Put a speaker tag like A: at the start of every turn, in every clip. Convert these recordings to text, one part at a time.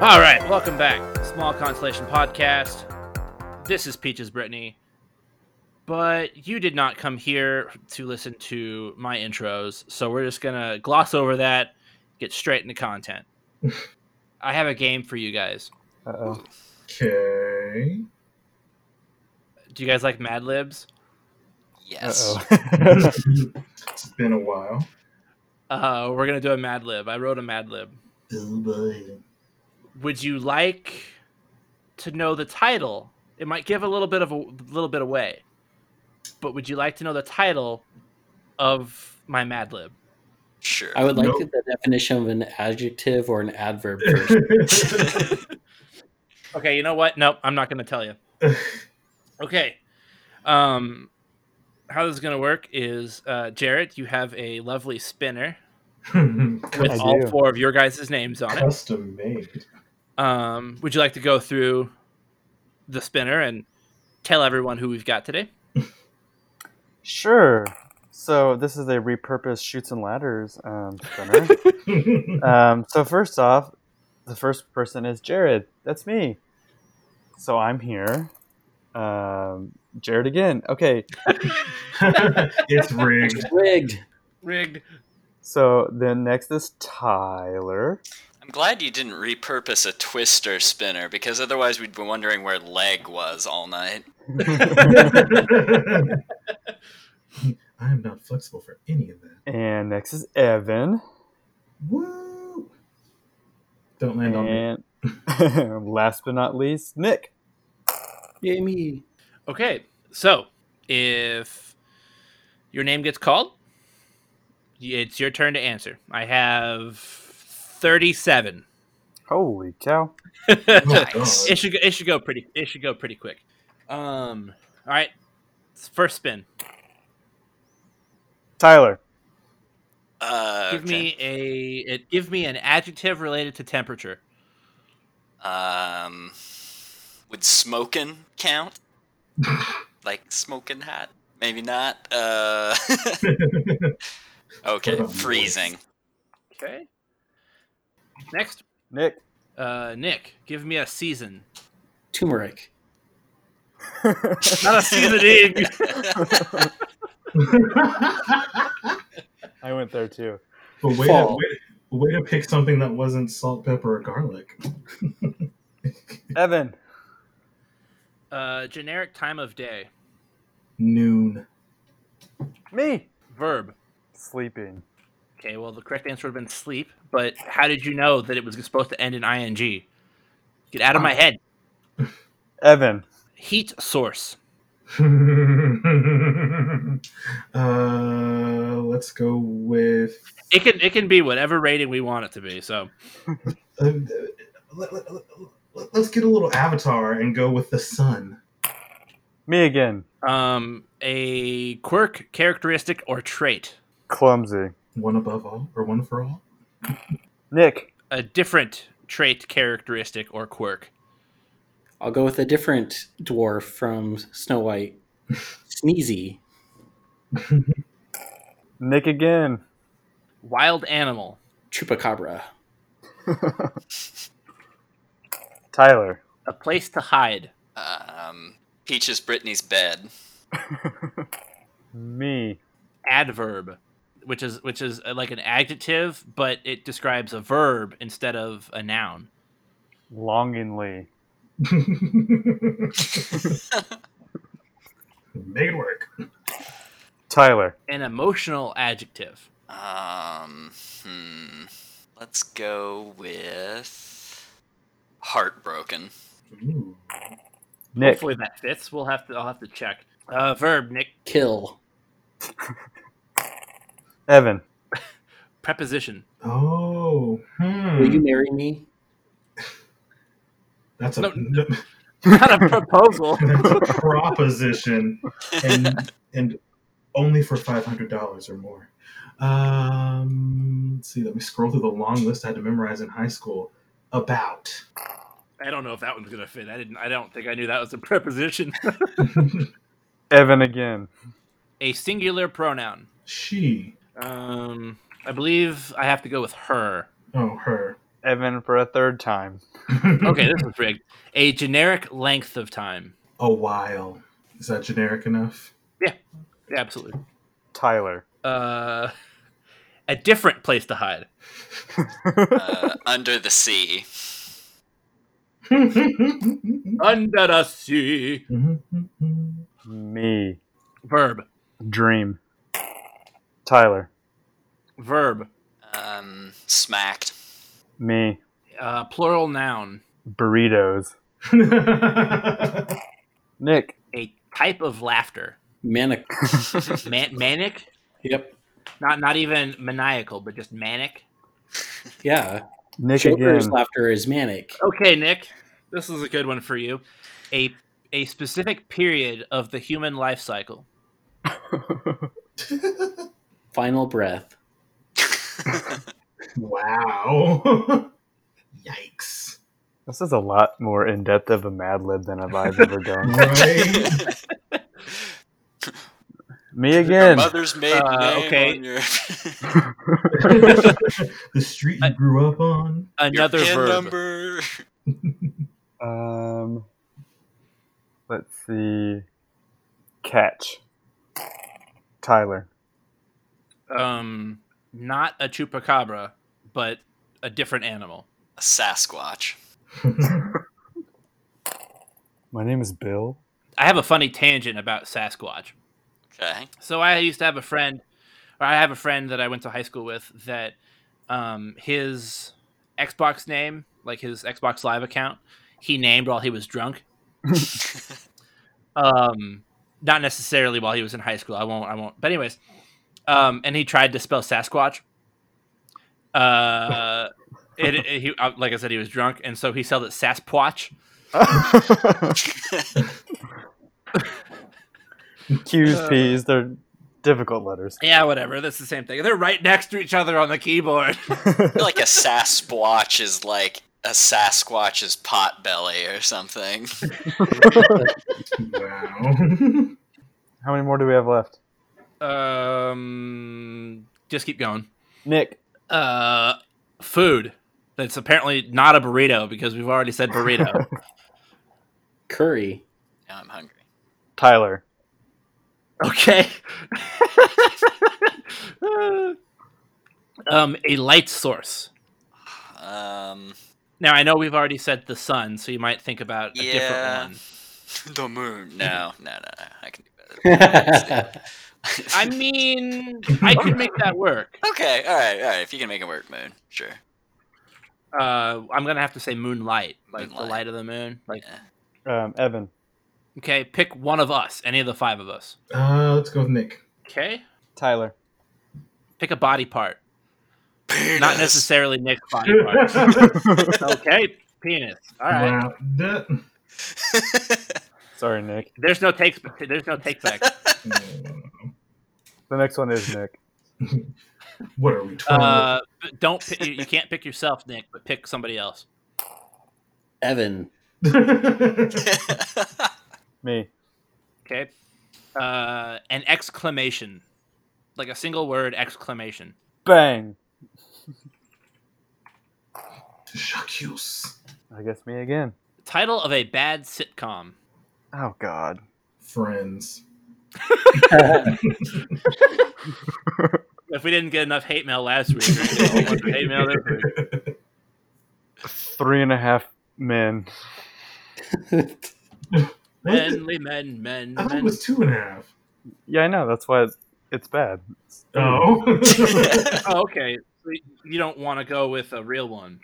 A: All right, welcome back. Small Constellation Podcast. This is Peaches Brittany. But you did not come here to listen to my intros, so we're just gonna gloss over that, get straight into content. I have a game for you guys.
B: Uh oh.
C: Okay.
A: Do you guys like Mad Libs?
D: Yes.
C: it's been a while.
A: Uh, we're gonna do a Mad Lib. I wrote a Mad Lib.
C: Oh boy.
A: Would you like to know the title? It might give a little bit of a little bit away, but would you like to know the title of my Mad Lib?
D: Sure.
E: I would like
C: Nope.
E: the definition of an adjective or an adverb.
A: Okay, you know what? Nope, I'm not going to tell you. Okay. Um, how this is going to work is, uh, Jared, you have a lovely spinner with
B: I
A: all
B: do.
A: four of your guys' names on it.
C: Custom made.
A: Um, would you like to go through the spinner and tell everyone who we've got today?
B: Sure. So this is a repurposed Chutes and Ladders um, spinner. um, so first off, the first person is Jared. That's me. So I'm here. Um, Jared again. Okay.
C: it's rigged.
E: Rigged.
A: Rigged.
B: So then next is Tyler.
D: I'm glad you didn't repurpose a twister spinner because otherwise we'd be wondering where leg was all night.
C: I am not flexible for any of that.
B: And next is Evan.
C: Woo! Don't land on me.
B: Last but not least, Nick.
E: Yay me.
A: Okay, so if your name gets called, it's your turn to answer. I have 37.
B: Holy cow.
D: Nice.
A: It should go, it should go pretty it should go pretty quick. Um all right. First spin.
B: Tyler.
D: Uh,
A: Give
D: okay.
A: me a it, give me an adjective related to temperature.
D: Um, would smoking count? like smoking hot? Maybe not. Uh, okay, freezing.
A: Okay. Next,
B: Nick.
A: uh Nick, give me a season.
E: Turmeric.
A: Not a seasoning.
B: I went there too.
C: but way to,
E: Fall.
C: way, way to pick something that wasn't salt, pepper, or garlic.
B: Evan.
A: uh generic time of day.
C: Noon.
B: Me.
A: Verb.
B: Sleeping.
A: Okay, well the correct answer would have been sleep, but how did you know that it was supposed to end in ing? Get out of my head.
B: Evan.
A: Heat source.
C: uh, let's go with.
A: It can it can be whatever rating we want it to be. So
C: Uh, let, let, us get a little avatar and go with the sun.
B: Me again.
A: um a quirk, characteristic, or trait.
B: Clumsy.
C: One above all, or one for all.
B: Nick.
A: A different trait, characteristic, or quirk.
E: I'll go with a different dwarf from Snow White. Sneezy.
B: Nick again.
A: Wild animal.
E: Chupacabra.
B: Tyler.
A: A place to hide.
D: Um, Peaches Brittany's bed.
B: Me.
A: Adverb. Which is which is uh, like an adjective, but it describes a verb instead of a noun.
B: Longingly.
C: Make it work.
B: Tyler.
A: An emotional adjective.
D: Um, hmm. Let's go with heartbroken.
C: Ooh.
B: Nick.
A: Hopefully that fits. We'll have to. I'll have to check. Uh, verb. Nick.
E: Kill.
B: Evan.
A: Preposition.
C: Oh, hmm.
E: Will you marry me?
C: that's a
A: No, Not a proposal.
C: that's a proposition, and and only for five hundred dollars or more. Um, let's see. Let me scroll through the long list I had to memorize in high school. About.
A: I don't know if that one's gonna fit. I didn't. I don't think I knew that was a preposition.
B: Evan again.
A: a singular pronoun.
C: she.
A: Um, I believe I have to go with her.
C: Oh, her.
B: Evan for a third time.
A: Okay, this is rigged. A generic length of time.
C: A while. Is that generic enough?
A: Yeah, absolutely.
B: Tyler.
A: Uh, a different place to hide.
D: Uh, under the sea.
A: Under the sea.
B: Me.
A: Verb.
B: Dream. Tyler.
A: Verb.
D: Um, smacked.
B: Me.
A: Uh, plural noun.
B: Burritos. Nick.
A: A type of laughter.
E: Manic.
A: Man- manic.
E: Yep.
A: Not not even maniacal, but just manic.
E: Yeah.
B: Nick
E: Joker's
B: again.
E: laughter is manic.
A: Okay, Nick. This is a good one for you. A a specific period of the human life cycle.
E: Final breath.
C: wow. Yikes.
B: This is a lot more in depth of a Mad Lib than I've ever done.
C: Right?
B: Me
D: Your
B: again.
D: mother's maiden
A: Uh,
D: name
A: okay.
D: on your,
C: the street you grew up on.
A: Another
D: your
A: verb.
D: number.
B: Um, let's see. Catch. Tyler.
A: Um, not a chupacabra, but a different animal.
D: A Sasquatch.
B: My name is Bill.
A: I have a funny tangent about Sasquatch.
D: Okay.
A: So I used to have a friend, or I have a friend that I went to high school with that um, his Xbox name, like his Xbox Live account, he named while he was drunk. um, not necessarily while he was in high school. I won't. I won't. But anyways, um, and he tried to spell Sasquatch. Uh, it, it- he uh, like I said, he was drunk, and so he spelled it Sasquatch.
B: Q's, P's, they're difficult letters.
A: Yeah, whatever. That's the same thing. They're right next to each other on the keyboard.
D: I feel like a Sasquatch is like a Sasquatch's pot belly or something.
C: wow.
B: How many more do we have left?
A: Um, just keep going.
B: Nick.
A: Uh, food. That's apparently not a burrito because we've already said burrito.
E: Curry.
D: Now I'm hungry.
B: Tyler.
A: okay. um, a light source.
D: Um,
A: Now I know we've already said the sun, so you might think about a
D: Yeah.
A: different one.
D: the moon. No, no, no, no. I can do better.
A: I mean, I could make that work.
D: okay, all right, all right. If you can make it work, moon, sure.
A: Uh, I'm gonna have to say moonlight, like the light of the moon. Like,
D: Yeah.
B: Um, Evan.
A: okay, pick one of us, any of the five of us.
C: Uh, let's go with Nick.
A: Okay,
B: Tyler.
A: pick a body part,
D: Penis.
A: not necessarily Nick's body part. okay, penis. All right.
C: Wow. That-
B: Sorry, Nick.
A: There's no takes. There's no take back.
B: The next one is Nick.
C: what are we, 12?
A: Uh, don't. pi- You you can't pick yourself, Nick, but pick somebody else.
E: Evan.
B: Me.
A: Okay. Uh, an exclamation, like a single word exclamation.
B: Bang.
C: Jacques.
B: I guess me again.
A: Title of a bad sitcom.
B: Oh, God.
C: Friends.
A: If we didn't get enough hate mail last week, we're gonna get a whole bunch of hate mail this week.
B: Three and a half men.
A: Menly men, men,
C: I thought it
A: men.
C: was two and a half.
B: Yeah, I know. That's why it's bad.
C: Oh.
A: Oh, okay. So you don't want to go with a real one.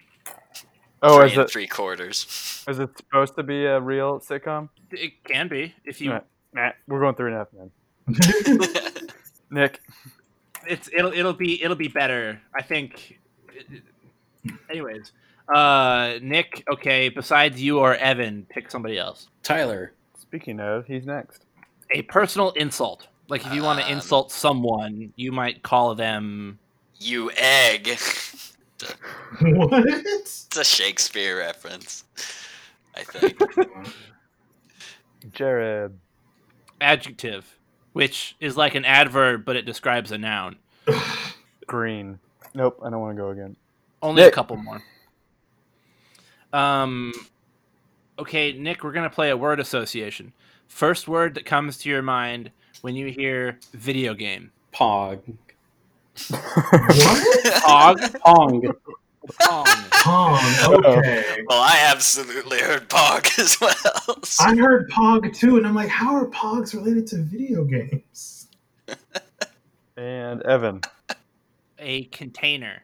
B: Oh,
D: three
B: is
D: and
B: it,
D: three quarters.
B: is it supposed to be a real sitcom?
A: It can be if you.
B: Right. Nah, we're going three and a half man. Nick.
A: It's it'll it'll be it'll be better. I think. Anyways, uh, Nick. Okay. Besides you or Evan, pick somebody else.
E: Tyler.
B: Speaking of, he's next.
A: A personal insult. Like if you want to
D: Um,
A: insult someone, you might call them.
D: you egg.
C: what?
D: It's a Shakespeare reference. I think.
B: Jared.
A: Adjective, which is like an adverb, but it describes a noun.
B: Green. Nope, I don't want to go again.
A: Only a couple more. Um, okay, Nick, we're gonna play a word association. First word that comes to your mind when you hear video game.
E: Pog.
C: What?
A: Pog.
E: Pong.
A: Pong.
C: Pong. Okay.
D: Well, I absolutely heard Pog as well. so-
C: I heard Pog too, and I'm like, how are Pogs related to video games?
B: And Evan.
A: A container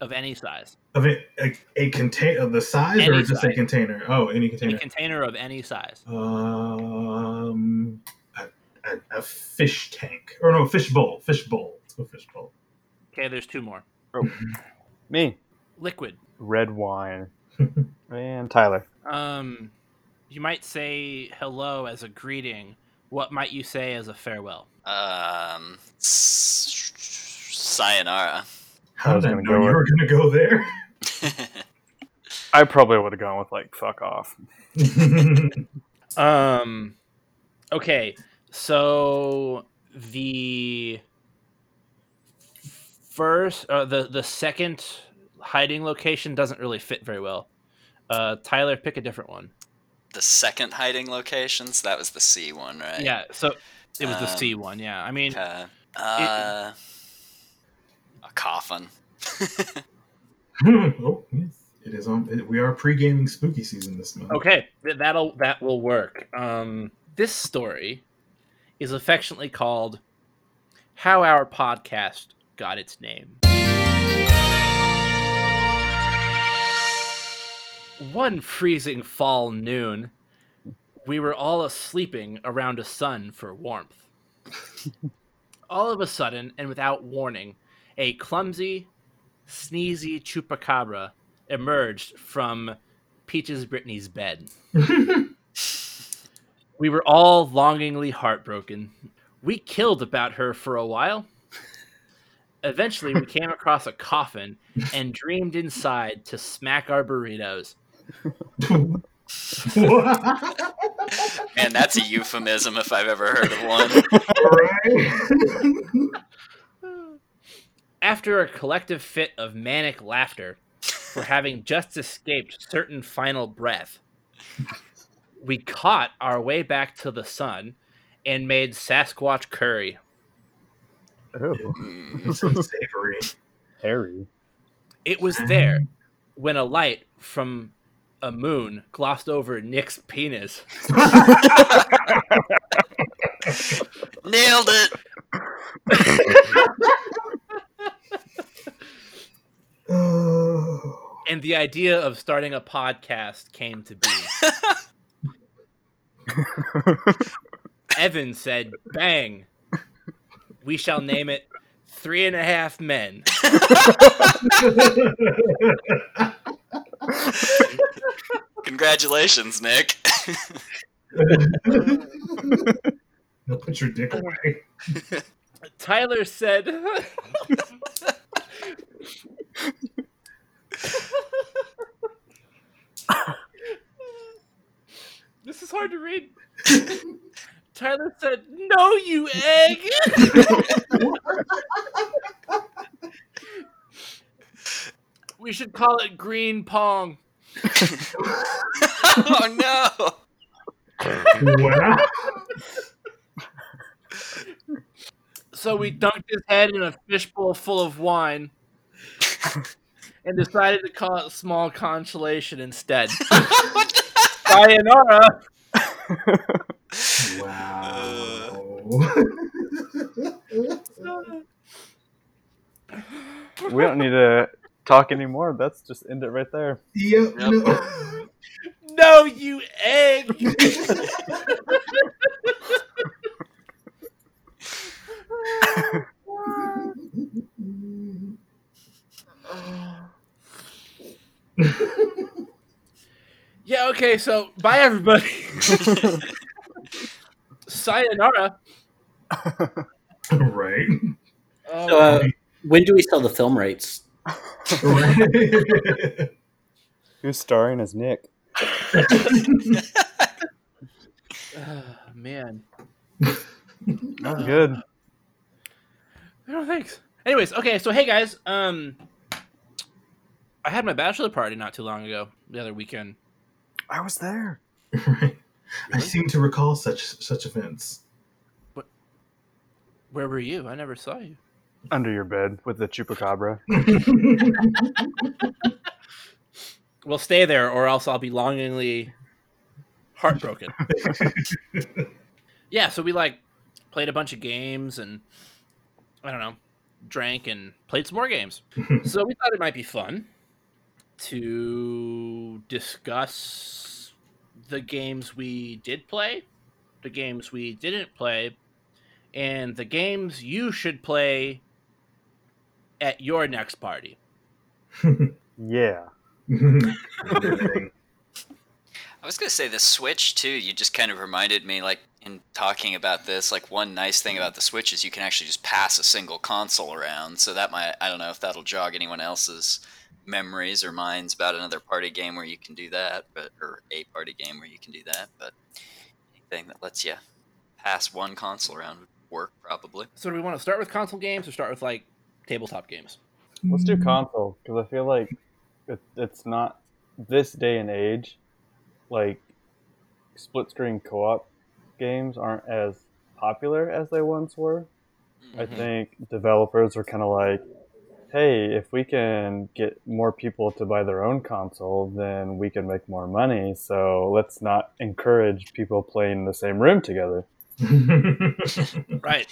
A: of any size.
C: Of a, a, a contain of the size
A: Any
C: or just a container? Oh, any container.
A: A
C: container.
A: container of any size.
C: Um, a, a, a fish tank or no, fish bowl. Fish bowl. Let's go fish bowl.
A: Okay, there's two more.
B: Oh, me.
A: Liquid.
B: Red wine. and Tyler.
A: Um, you might say hello as a greeting. What might you say as a farewell?
D: Um, s- sayonara.
C: How did I know
B: go
C: you
B: with-
C: were going to go there?
B: I probably would have gone with like fuck off.
A: Um, okay, so the first, uh, the the second hiding location doesn't really fit very well. Uh, Tyler, pick a different one.
D: the second hiding locations. That was the C one, right?
A: Yeah, so it was the C
D: Um,
A: one. Yeah, I mean,
D: Okay. Uh, a coffin.
C: oh, yes. It is on. It, we are pre-gaming spooky season this month.
A: Okay, that'll that will work. Um, this story is affectionately called "How Our Podcast Got Its Name." One freezing fall noon, we were all sleeping around a sun for warmth. all of a sudden, and without warning, a clumsy, sneezy chupacabra emerged from Peaches Brittany's bed. we were all longingly heartbroken. We killed about her for a while. Eventually, we came across a coffin and dreamed inside to smack our burritos.
D: And that's a euphemism if I've ever heard of one.
C: right?
A: After a collective fit of manic laughter for having just escaped certain final breath, we caught our way back to the sun and made Sasquatch curry.
B: Oh.
C: Savory.
B: Harry.
A: It was there when a light from a moon glossed over Nick's penis.
D: Nailed it.
C: Oh.
A: and the idea of starting a podcast came to be. Evan said, "Bang! We shall name it Three and a Half Men."
D: Congratulations, Nick.
C: now put your dick away.
A: Tyler said, "This is hard to read." Tyler said, "No, you egg." we should call it Green Pong.
D: oh no.
C: Wow.
A: So we dunked his head in a fishbowl full of wine and decided to call it Small Consolation instead. Sayonara.
C: Wow.
B: we don't need to talk anymore. That's just end it right there.
C: yep.
D: Yep.
C: No.
A: No, you egg. yeah, okay, so bye everybody. Sayonara.
C: right.
A: Oh,
E: So, uh, when do we sell the film rights?
B: Who's starring as Nick?
A: man.
B: Oh, good.
A: No thanks. Anyways, okay, so hey guys, um I had my bachelor party not too long ago, the other weekend.
B: I was there.
C: right. I seem to recall such such events.
A: Where were you? I never saw you.
B: Under your bed with the chupacabra.
A: Well, stay there, or else I'll be longingly heartbroken. yeah, so we like played a bunch of games and I don't know, drank and played some more games. so we thought it might be fun to discuss the games we did play, the games we didn't play, and the games you should play at your next party.
B: Yeah.
D: I was gonna say the Switch too. You just kind of reminded me, like in talking about this, like one nice thing about the Switch is you can actually just pass a single console around. So that might, I don't know if that'll jog anyone else's memories or minds about another party game where you can do that, but or a party game where you can do that. But anything that lets you pass one console around would work probably.
A: So do we want to start with console games or start with like tabletop games?
B: Let's do console because I feel like it, it's not this day and age. Like split screen co op games aren't as popular as they once were. I
A: Mhm.
B: think developers are kind of like, hey, if we can get more people to buy their own console, then we can make more money. So let's not encourage people playing in the same room together.
A: Right.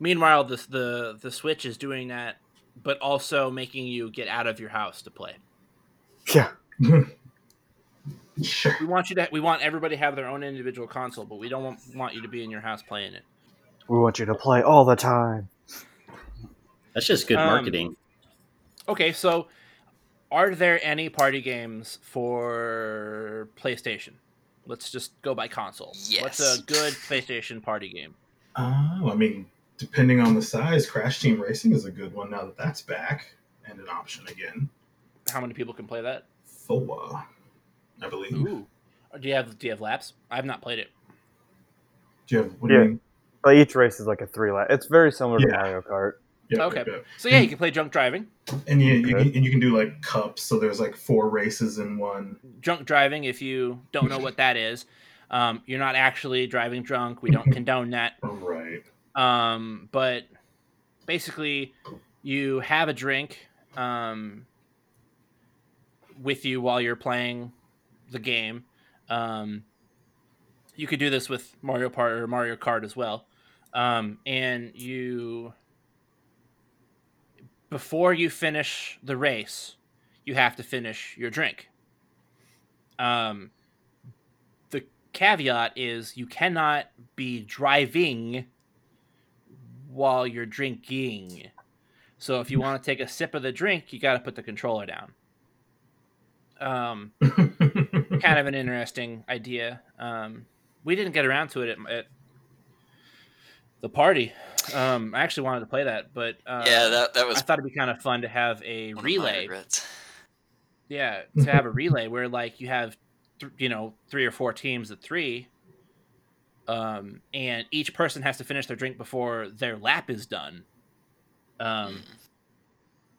A: Meanwhile, the the the Switch is doing that, but also making you get out of your house to play.
B: Yeah.
C: sure.
A: We want you to. We want everybody to have their own individual console, but we don't want, want you to be in your house playing it.
B: We want you to play all the time.
E: That's just good
A: Um,
E: marketing.
A: Okay, so are there any party games for PlayStation? Let's just go by console.
D: Yes.
A: What's a good PlayStation party game?
C: Oh, I mean, depending on the size, Crash Team Racing is a good one now that that's back and an option again.
A: How many people can play that?
C: Foa, I believe.
A: Ooh. Do you have do you have laps? I have not played it.
C: Do you have? What do
B: Yeah.
C: you mean?
B: Each race is like a three lap. It's very similar to Mario Kart.
C: Yeah,
A: Okay.
C: yeah, yeah.
A: So yeah, you can play drunk driving.
C: And you, you can, and you can do like cups, so there's like four races in one.
A: drunk driving if you don't know what that is um, you're not actually driving drunk we don't condone that
C: Right.
A: um, but basically you have a drink um, with you while you're playing the game um, you could do this with mario Party or mario kart as well um, and you before you finish the race you have to finish your drink um, the caveat is you cannot be driving while you're drinking. So if you want to take a sip of the drink, you got to put the controller down. Um, kind of an interesting idea. Um, we didn't get around to it at, at the party. Um, I actually wanted to play that, but uh,
D: yeah, that that was.
A: I thought it'd be kind of fun to have a
D: one of my
A: relay. Yeah, to have a relay where like you have, th- you know, three or four teams of three, um, and each person has to finish their drink before their lap is done, um,
D: Mm.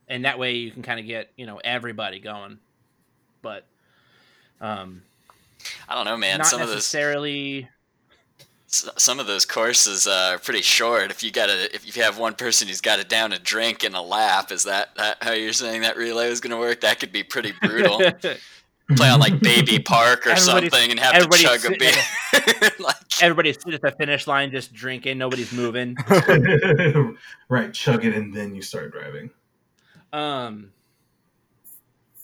A: and that way you can kind of get you know everybody going, but um,
D: I don't know, man.
A: not
D: Some of those
A: necessarily.
D: S- some of those courses uh, are pretty short. If you got a, if you have one person who's got to down a drink and a lap, is that, that how you're saying that relay is going to work? That could be pretty brutal. Play on like Baby Park or
A: Everybody's-
D: something and have to
A: everybody's
D: chug a
A: sitting
D: beer. like,
A: Everybody's sitting at the finish line just drinking. Nobody's moving.
C: right, chug it and then you start driving.
A: Um,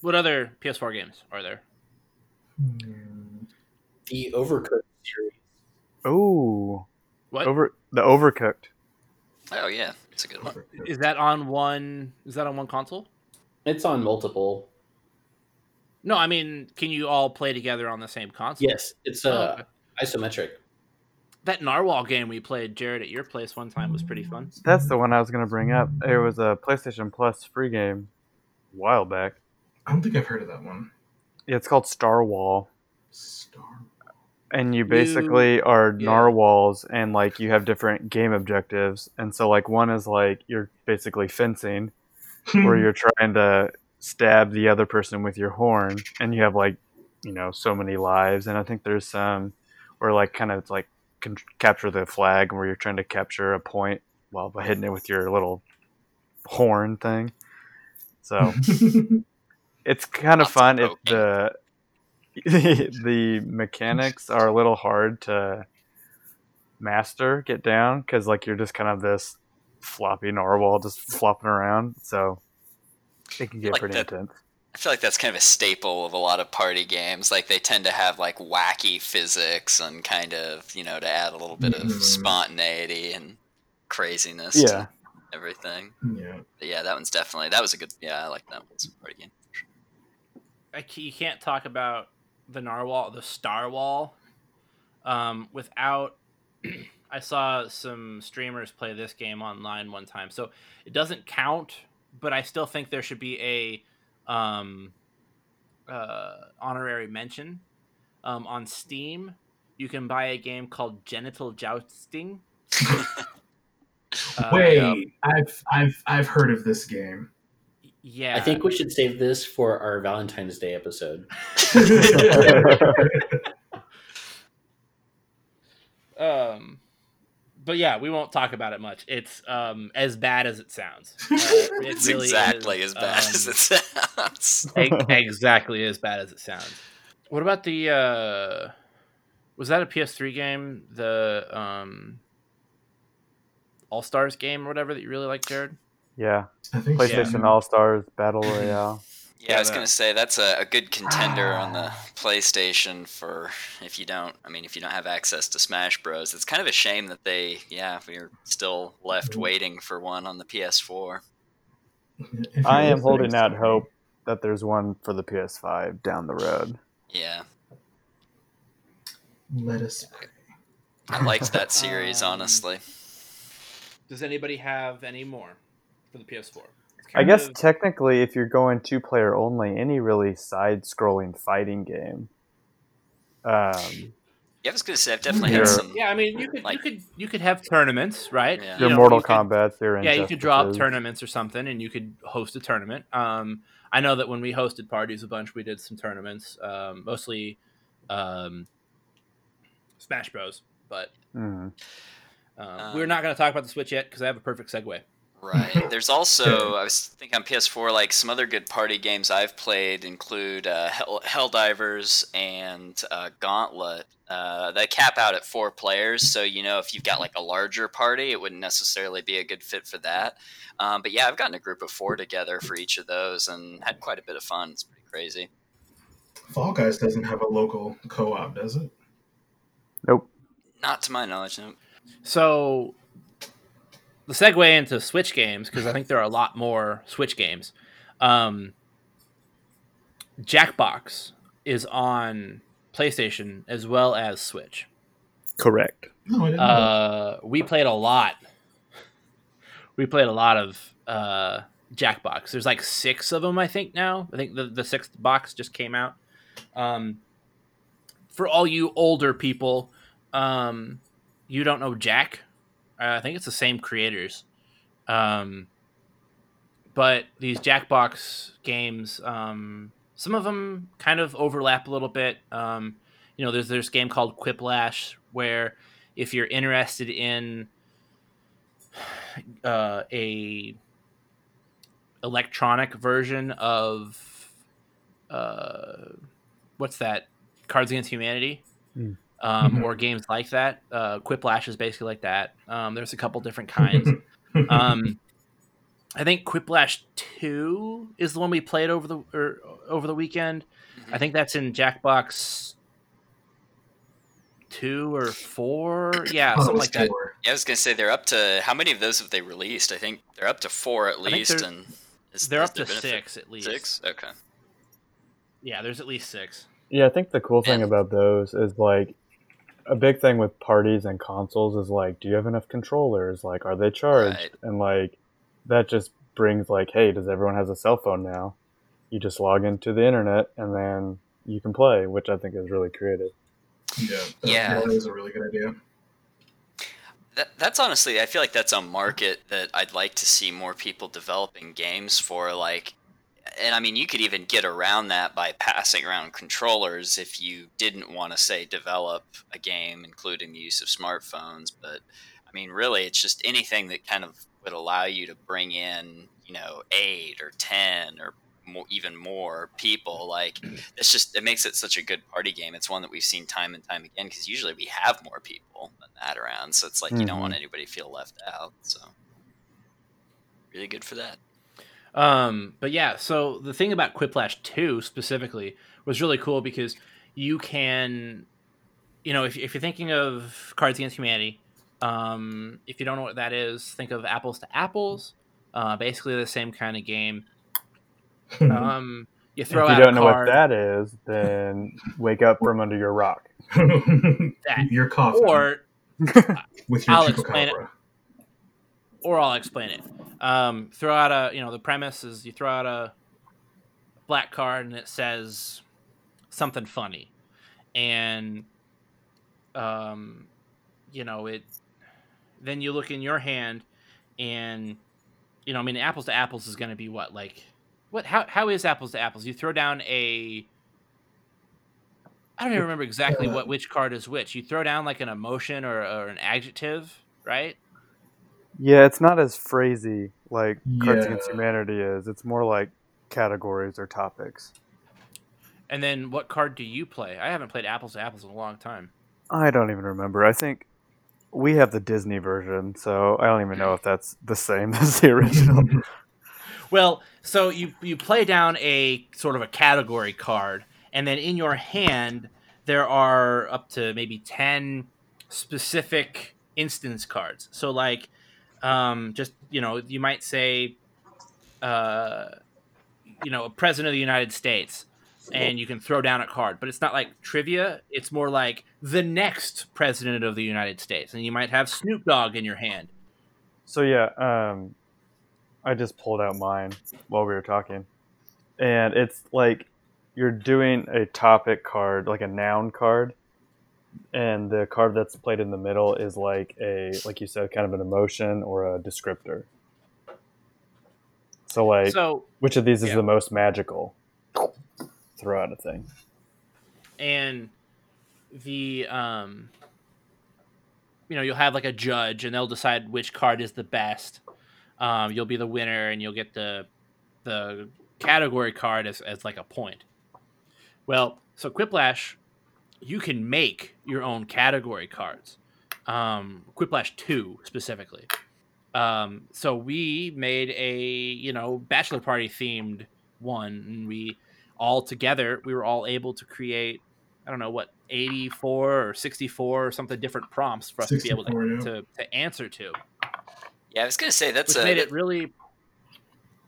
A: what other PS4 games are there?
E: The Overcooked series.
B: Ooh,
A: What is
B: over the overcooked.
D: oh yeah, it's a good one.
A: Is that on one? Is that on one console?
E: It's on multiple.
A: No, I mean, can you all play together on the same console?
E: Yes, it's
A: Oh,
E: uh,
A: okay.
E: isometric.
A: That Narwhal game we played, Jared, at your place one time was pretty fun.
B: That's the one I was gonna bring up. It was a PlayStation Plus free game, a while back.
C: I don't think I've heard of that one.
B: Yeah, it's called Starwhal,
C: Star.
B: And you basically are
A: yeah.
B: narwhals, and like you have different game objectives. And so like one is like you're basically fencing, where you're trying to stab the other person with your horn, and you have like you know so many lives. And I think there's some where like kind of like can capture the flag where you're trying to capture a point while by hitting it with your little horn thing. So it's kind of fun.
D: Poking.
B: the the mechanics are a little hard to master, get down because like you're just kind of this floppy narwhal just flopping around. So it can get
D: Like
B: pretty
D: that-
B: intense.
D: I feel like that's kind of a staple of a lot of party games. Like they tend to have like wacky physics and kind of you know to add a little bit of
C: Mhm.
D: spontaneity and craziness
B: Yeah.
D: to everything.
C: yeah.
D: But yeah, that one's definitely that was a good. Yeah, I like that one. It's a party game.
A: I you can't talk about the narwhal, the Starwhal, um, without. I saw some streamers play this game online one time, so it doesn't count. But I still think there should be a um, uh, honorary mention um, on Steam. You can buy a game called Genital Jousting. Uh,
C: Wait. I've I've I've heard of this game.
A: Yeah,
E: I think we should save this for our Valentine's Day episode.
A: Um, but yeah, we won't talk about it much. It's um as bad as it sounds. Uh, it
D: it's
A: really
D: exactly
A: is,
D: as bad
A: um,
D: as it sounds.
A: e- exactly as bad as it sounds. What about the? uh Was that a PS3 game? The um All Stars game or whatever that you really like, Jared?
B: Yeah,
C: I think so.
B: PlayStation All Stars Battle Royale.
D: Yeah, I was
A: that.
D: gonna say that's a, a good contender on the PlayStation for if you don't. I mean, if you don't have access to Smash Bros, it's kind of a shame that they, yeah, we're still left
C: Mhm.
D: waiting for one on the PS4.
B: I am holding out
C: sorry.
B: hope that there's one for the PS5 down the road.
D: Yeah,
C: Let us pray.
D: I liked that series
A: Um,
D: honestly.
A: Does anybody have any more for the PS4?
B: I guess
A: of-
B: technically, if you're going two player only, any really side scrolling fighting game. Um,
D: Yeah, I was gonna say I've definitely had some.
A: yeah, I mean, you could you could you could have tournaments, right?
D: Yeah.
A: You
B: your
A: know,
B: Mortal
A: you
B: Kombat, your
A: yeah you could draw up tournaments or something and you could host a tournament um i know that when we hosted parties a bunch we did some tournaments um mostly um smash bros but
B: Mhm.
A: um, we're
D: Um,
A: not going to talk about the switch yet because i have a perfect segue
D: Right. There's also I was thinking on PS4 like some other good party games I've played include uh, Hell, Helldivers and uh, Gauntlet. Uh, they cap out at four players, so you know if you've got like a larger party, it wouldn't necessarily be a good fit for that. Um, but yeah, I've gotten a group of four together for each of those and had quite a bit of fun. It's pretty crazy.
C: Fall Guys doesn't have a local co-op, does it?
B: Nope.
D: Not to my knowledge. nope.
A: so the segue into switch games because i think there are a lot more switch games um jackbox is on playstation as well as switch
B: Correct.
C: No, I didn't. know that.
A: uh, we played a lot. We played a lot of uh, Jackbox. There's like six of them, I think now. I think the the sixth box just came out. Um, for all you older people, um, you don't know Jack. Uh, I think it's the same creators. Um, but these Jackbox games, um, some of them kind of overlap a little bit. Um, you know, there's a game called Quiplash where if you're interested in uh, a electronic version of uh, what's that Cards Against Humanity,
B: Mm.
A: Um,
C: Mhm.
A: or games like that. Uh, Quiplash is basically like that. Um, there's a couple different kinds. um, I think Quiplash Two is the one we played over the or, over the weekend. I think that's in Jackbox two or four. Yeah,
C: I
A: something
C: was
A: like that.
D: Yeah, I was gonna say they're up to how many of those have they released? I think they're up to four at least,
A: they're-
D: and is,
A: They're
D: has
A: up to
D: there a fi-
A: six at least.
D: Six. Okay.
A: Yeah, there's at least six.
B: Yeah, I think the cool thing
D: And-
B: about those is like a big thing with parties and consoles is like, do you have enough controllers? Like, are they charged?
D: Right.
B: And like, that just brings like, hey, does everyone has a cell phone now? You just log into the internet and then you can play, which I think is really creative.
C: Yeah, that,
D: Yeah.
C: that is a really good idea.
D: That, that's honestly, I feel like that's a market that I'd like to see more people developing games for. Like, and I mean, you could even get around that by passing around controllers if you didn't want to say develop a game, including the use of smartphones. But I mean, really, it's just anything that kind of would allow you to bring in, you know, eight or ten or more, even more people. Like it's just it makes it such a good party game. It's one that we've seen time and time again because usually we have more people than that around. So it's like you don't want mm-hmm. anybody to feel left out. So really good for that.
A: Um, but yeah, so the thing about Quiplash 2 specifically was really cool because you can, you know, if, if you're thinking of Cards Against Humanity, um, if you don't know what that is, think of Apples to Apples. Uh, basically the same kind of game. Um, you throw
B: if you
A: out
B: don't
A: a
B: know what that is, then wake up from under your rock.
A: that,
C: Your coffin
A: or
C: with your
A: I'll explain it. Or I'll explain it. Um, throw out a, you know, the premise is you throw out a black card and it says something funny, and um, you know it. Then you look in your hand, and you know, I mean, apples to apples is going to be what like what? How how is apples to apples? You throw down a. I don't even remember exactly what which card is which. You throw down like an emotion or, or an adjective, right?
B: Yeah, it's not as phrasy like Cards Against Humanity is. It's more like categories or topics.
A: And then what card do you play? I haven't played apples to apples in a long time.
B: I don't even remember. I think we have the Disney version, so I don't even know if that's the same as the original.
A: Well, so you you play down a sort of a category card, and then in your hand there are up to maybe ten specific instance cards. So like, um, just you know, you might say, uh, you know, a president of the United States. And you can throw down a card, but it's not like trivia. It's more like the next president of the United States, and you might have Snoop Dogg in your hand.
B: So yeah, um, I just pulled out mine while we were talking, and it's like you're doing a topic card, like a noun card, and the card that's played in the middle is like a, like you said, kind of an emotion or a descriptor. So like,
A: So
B: which of these is
A: yeah.
B: the most magical? Throw out a thing.
A: and the um you know you'll have like a judge and they'll decide which card is the best um you'll be the winner and you'll get the the category card as, as like a point well so quiplash you can make your own category cards um quiplash 2 specifically um so we made a you know bachelor party themed one and we all together we were all able to create I don't know what 84 or 64 or something different prompts for us to be able to,
C: yeah.
A: to, to answer to,
D: Yeah, I was gonna say that's
A: which
D: a
A: made it really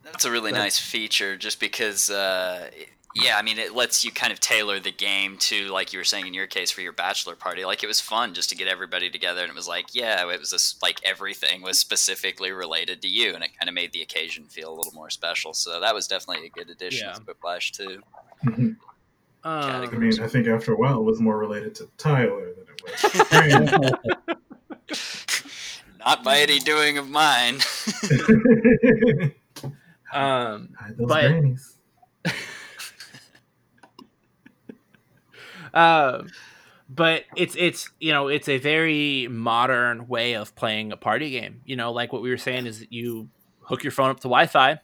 D: that's a really nice feature, just because. Uh, yeah, I mean, it lets you kind of tailor the game to, like you were saying in your case for your bachelor party. Like it was fun just to get everybody together, and it was like, yeah, it was just like everything was specifically related to you, and it kind of made the occasion feel a little more special. So that was definitely a good addition
A: Yeah.
D: to Quiplash too.
C: Mhm. I
A: um,
C: mean, I think after a while it was more related to Tyler than it was.
D: Not by any doing of mine.
A: um,
C: Hide those
A: But- uh, but it's it's you know it's a very modern way of playing a party game. You know, like what we were saying is that you hook your phone up to Wi-Fi,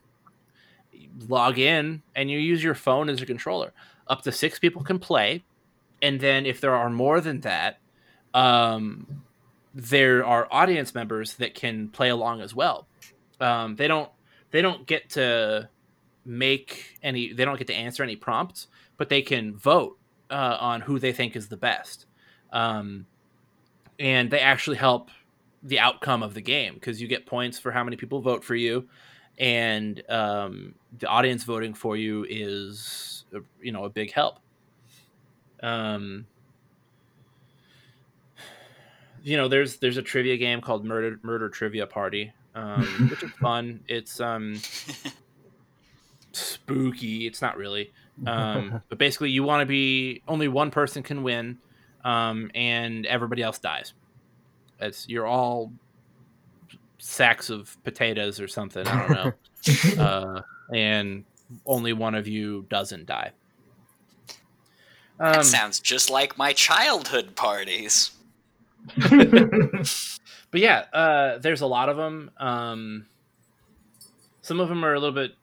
A: log in, and you use your phone as a controller. Up to six people can play, and then if there are more than that, um, there are audience members that can play along as well. Um, they don't they don't get to make any they don't get to answer any prompts, but they can vote uh, on who they think is the best. Um, and they actually help the outcome of the game because you get points for how many people vote for you, and um, the audience voting for you is you know a big help. Um, you know, there's there's a trivia game called Murder Murder Trivia Party, um, which is fun. It's um, spooky. It's not really, um, but basically, you want to be only one person can win, um, and everybody else dies. It's you're all sacks of potatoes or something. I don't know. uh, and only one of you doesn't die.
D: That
A: Um,
D: sounds just like my childhood parties.
A: but yeah, uh, there's a lot of them. Um, some of them are a little bit,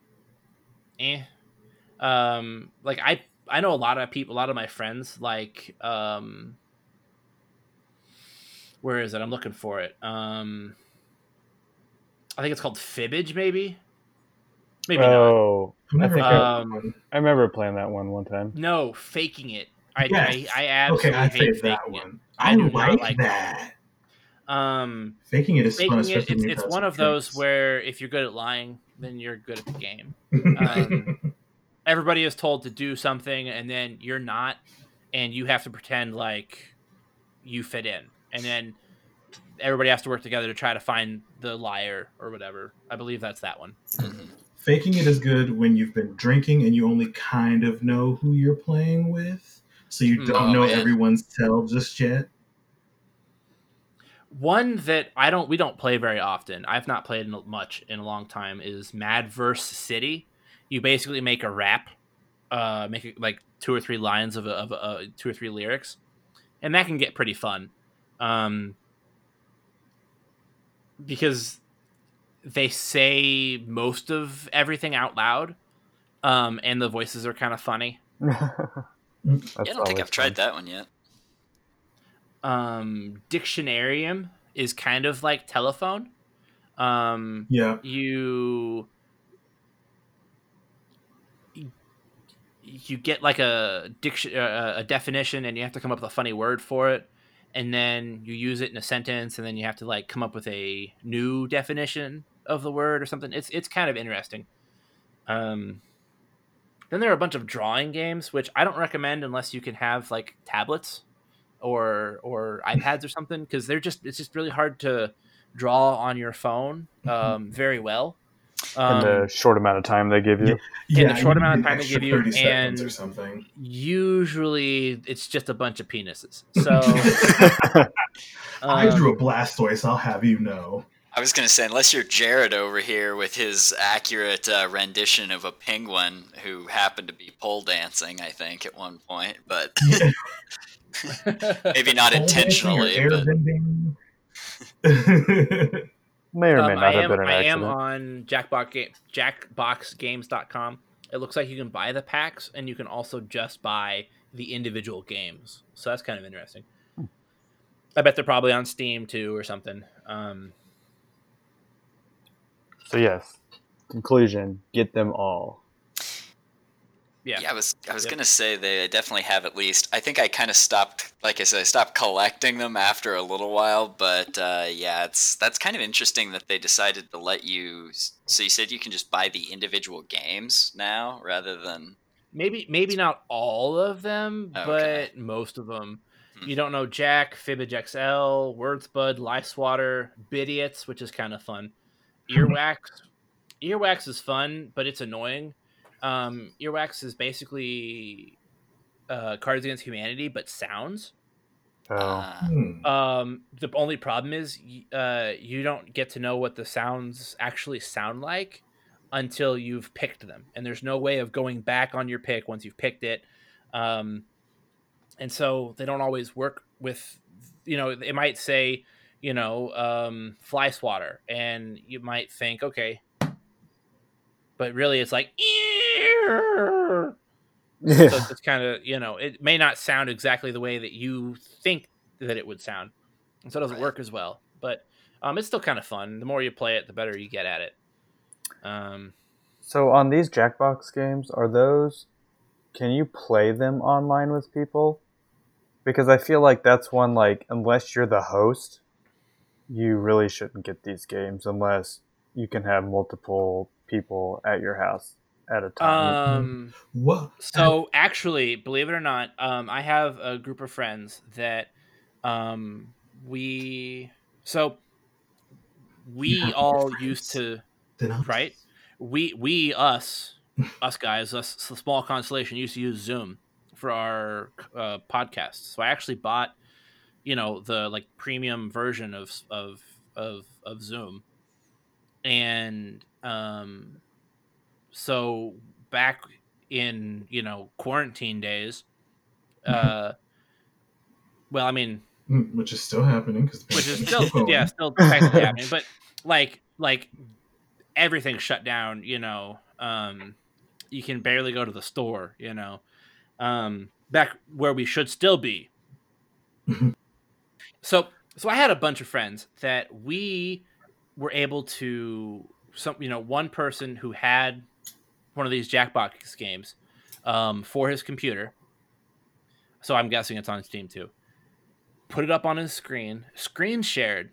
A: eh. Um, like I, I know a lot of people, a lot of my friends, like, um, where is it? I'm looking for it. Um, I think it's called Fibbage, maybe. Maybe
B: oh,
C: I've
B: I think
C: heard
A: I-
B: I remember playing that one one time.
A: No, faking it. I,
C: Yes.
A: I, I absolutely
C: Okay, I
A: hate faking
C: that
A: it.
C: one.
A: I
C: I,
A: do not
C: like,
A: like
C: that.
A: Um,
C: Faking it is fun,
A: faking it,
C: especially
A: it's, it's one
C: some
A: of those where if you're good at lying, then you're good at the game. um, Everybody is told to do something, and then you're not, and you have to pretend like you fit in, and then everybody has to work together to try to find the liar or whatever. I believe that's that one.
C: Faking it is good when you've been drinking and you only kind of know who you're playing with, so you don't
D: Oh,
C: know
D: man.
C: everyone's tell just yet.
A: One that I don't we don't play very often. I've not played in- much in a long time is Madverse City. You basically make a rap, uh, make it like two or three lines of, of a, two or three lyrics, and that can get pretty fun, um, because they say most of everything out loud, um, and the voices are kind of funny.
B: That's
D: Yeah, I don't think I've tried that one yet.
A: Um, Dictionarium is kind of like telephone. Um,
C: Yeah,
A: you you get like a diction uh, a definition and you have to come up with a funny word for it and then you use it in a sentence and then you have to like come up with a new definition of the word or something. It's it's kind of interesting. Um then there are a bunch of drawing games which i don't recommend unless you can have like tablets or or ipads or something because they're just it's just really hard to draw on your phone um very well
B: in
A: um,
B: the short amount of time they give you.
C: yeah.
A: the short amount of time they give you, and-
C: or something.
A: usually it's just a bunch of penises. So
C: I
A: um,
C: drew a Blastoise. I'll have you know.
D: I was gonna say, unless you're Jared over here with his accurate uh, rendition of a penguin who happened to be pole dancing, I think at one point, but maybe not
C: Pole
D: intentionally. But
C: airbending.
B: May or may
A: um,
B: not
A: I
B: have
A: am
B: been an
A: I am on Jackbox game, Jackboxgames.com. It looks like you can buy the packs and you can also just buy the individual games. So that's kind of interesting. I bet they're probably on Steam too or something. Um,
B: So yes, conclusion: get them all.
A: Yeah.
D: yeah, I was I was
A: Yep.
D: gonna say they definitely have at least. I think I kind of stopped, like I said, I stopped collecting them after a little while. But uh, yeah, it's that's kind of interesting that they decided to let you. So you said you can just buy the individual games now rather than.
A: Maybe maybe not all of them,
D: Okay.
A: but most of them.
D: Hmm.
A: You don't know Jack, Fibbage XL, Word Spud, Lifeswatter, Bidiots, which is kind of fun. Earwax. Earwax is fun, but it's annoying. Um, Earwax is basically uh, Cards Against Humanity, but sounds.
B: Oh,
D: Uh,
C: Hmm.
A: Um, the only problem is uh, you don't get to know what the sounds actually sound like until you've picked them, and there's no way of going back on your pick once you've picked it. Um, and so they don't always work with, you know, it might say, you know, um, fly swatter, and you might think, okay, but really it's like, "Ear."
B: Yeah.
A: so it's kind of you know it may not sound exactly the way that you think that it would sound and so it doesn't
D: Right.
A: work as well but um, it's still kind of fun the more you play it the better you get at it um,
B: So on these Jackbox games, are those? Can you play them online with people? Because I feel like that's one like unless you're the host, you really shouldn't get these games unless you can have multiple people at your house at a time.
A: um,
C: What?
A: so actually believe it or not um, i have a group of friends that um, we so we all used to right? We we us us guys us the small constellation used to use Zoom for our uh, podcasts. So I actually bought you know the like premium version of of of of Zoom, and um, so back in you know quarantine days. Uh, well, I mean,
C: Mm, which is still happening because
A: which is still yeah, still technically happening, but like like everything's shut down. You know, um, you can barely go to the store. You know, um, back where we should still be.
C: Mhm.
A: so so I had a bunch of friends that we were able to some you know one person who had one of these Jackbox games um, for his computer. So I'm guessing it's on Steam too. Put it up on his screen, screen shared,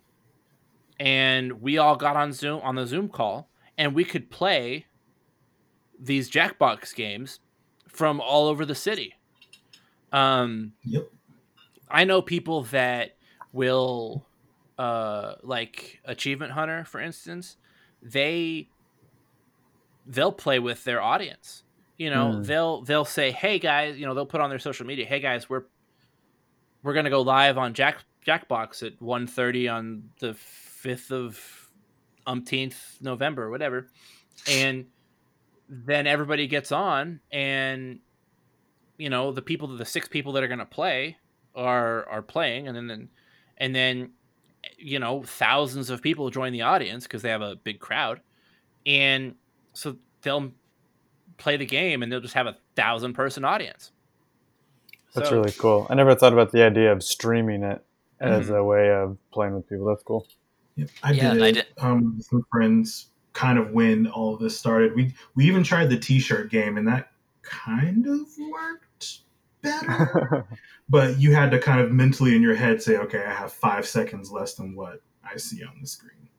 A: and we all got on Zoom on the Zoom call, and we could play these Jackbox games from all over the city. Um,
C: Yep.
A: I know people that will, uh, like Achievement Hunter, for instance, they they'll play with their audience. You know,
B: Hmm.
A: they'll they'll say, "Hey guys," you know, they'll put on their social media, "Hey guys, we're we're gonna go live on Jack Jackbox at 1.30 on the fifth of umpteenth November, whatever," and then everybody gets on, and you know, the people, the six people that are gonna play are are playing, and then then and then you know thousands of people join the audience because they have a big crowd, and so they'll play the game and they'll just have a thousand person audience.
B: That's
A: So-
B: really cool. I never thought about the idea of streaming it as
A: Mhm.
B: a way of playing with people. That's cool.
C: Yep. I
D: Yeah,
C: did
D: I
C: it
D: did-
C: um, with some friends kind of when all of this started. We we even tried the t-shirt game and that kind of worked better. but you had to kind of mentally in your head say, okay, I have five seconds less than what I see on the screen.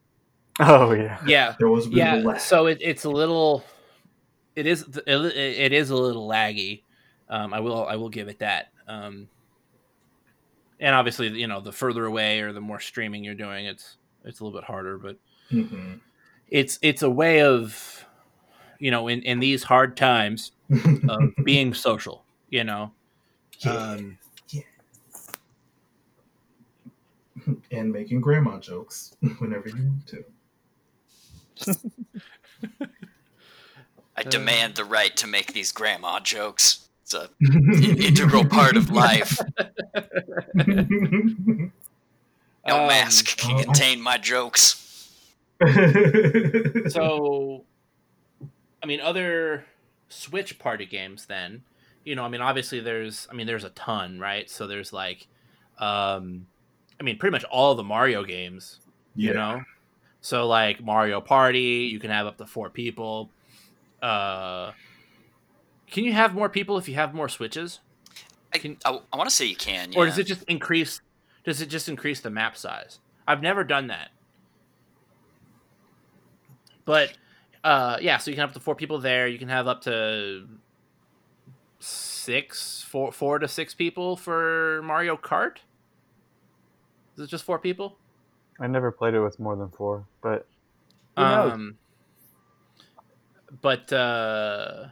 B: Oh yeah.
A: Yeah,
C: There was a bit of a
A: yeah.
C: lag.
A: So it, it's a little, it is it, it is a little laggy. Um, I will I will give it that. Um, and obviously, you know, the further away or the more streaming you're doing, it's it's a little bit harder. But
C: Mhm.
A: it's it's a way of, you know, in in these hard times of being social. You know,
C: Yeah.
A: um,
C: and making grandma jokes whenever you want to.
D: I demand the right to make these grandma jokes. It's a an integral part of life. No
A: Um,
D: mask can
C: uh,
D: contain my jokes.
A: so i mean other switch party games then you know i mean obviously there's i mean there's a ton right so there's like um i mean pretty much all the mario games you
C: yeah.
A: know so like mario party you can have up to four people. Uh can you have more people if you have more switches?
D: I,
A: Can-
D: I, want to say you can.
A: or does it just increase does it just increase the map size? I've never done that. But uh yeah so you can have up to four people there. You can have up to six four four to six people for mario kart? Is it just four people
B: I never played it with more than four, but who knows?
A: um but uh